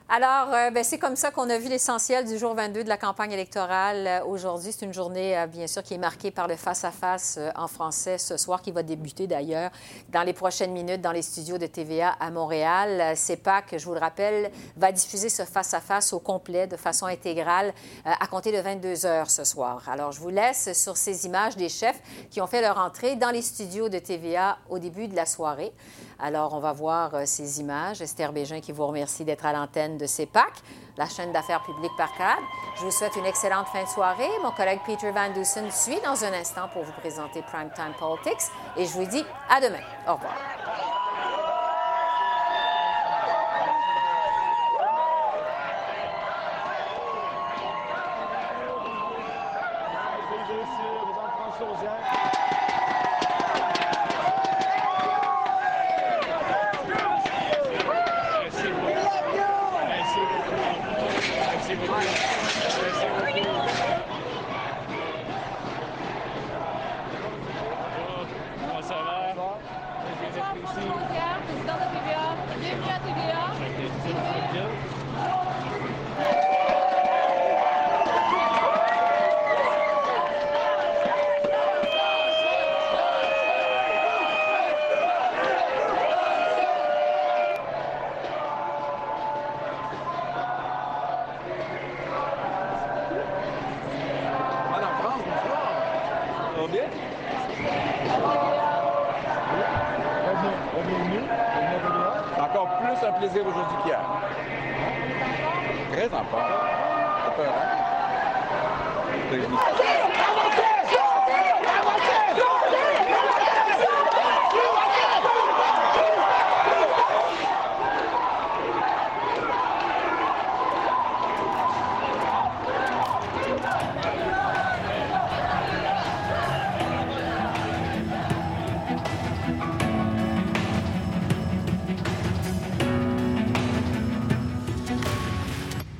Alors, euh, ben, c'est comme ça qu'on a vu l'essentiel du jour 22 de la campagne électorale. Euh, Aujourd'hui, c'est une journée, euh, bien sûr, qui est marquée par le face-à-face euh, en français ce soir, qui va débuter d'ailleurs dans les prochaines minutes dans les studios de TVA à Montréal. CEPAC, je vous le rappelle, va diffuser ce face-à-face au complet, de façon intégrale, à compter de 22 heures ce soir. Alors, je vous laisse sur ces images des chefs qui ont fait leur entrée dans les studios de TVA au début de la soirée. Alors, on va voir ces images. Esther Bégin qui vous remercie d'être à l'antenne de CEPAC, la chaîne d'affaires publiques par câble. Je vous souhaite une excellente fin de soirée. Mon collègue Peter Van Dusen suit dans un instant pour vous présenter Primetime Politics. Et je vous dis à demain. Au revoir.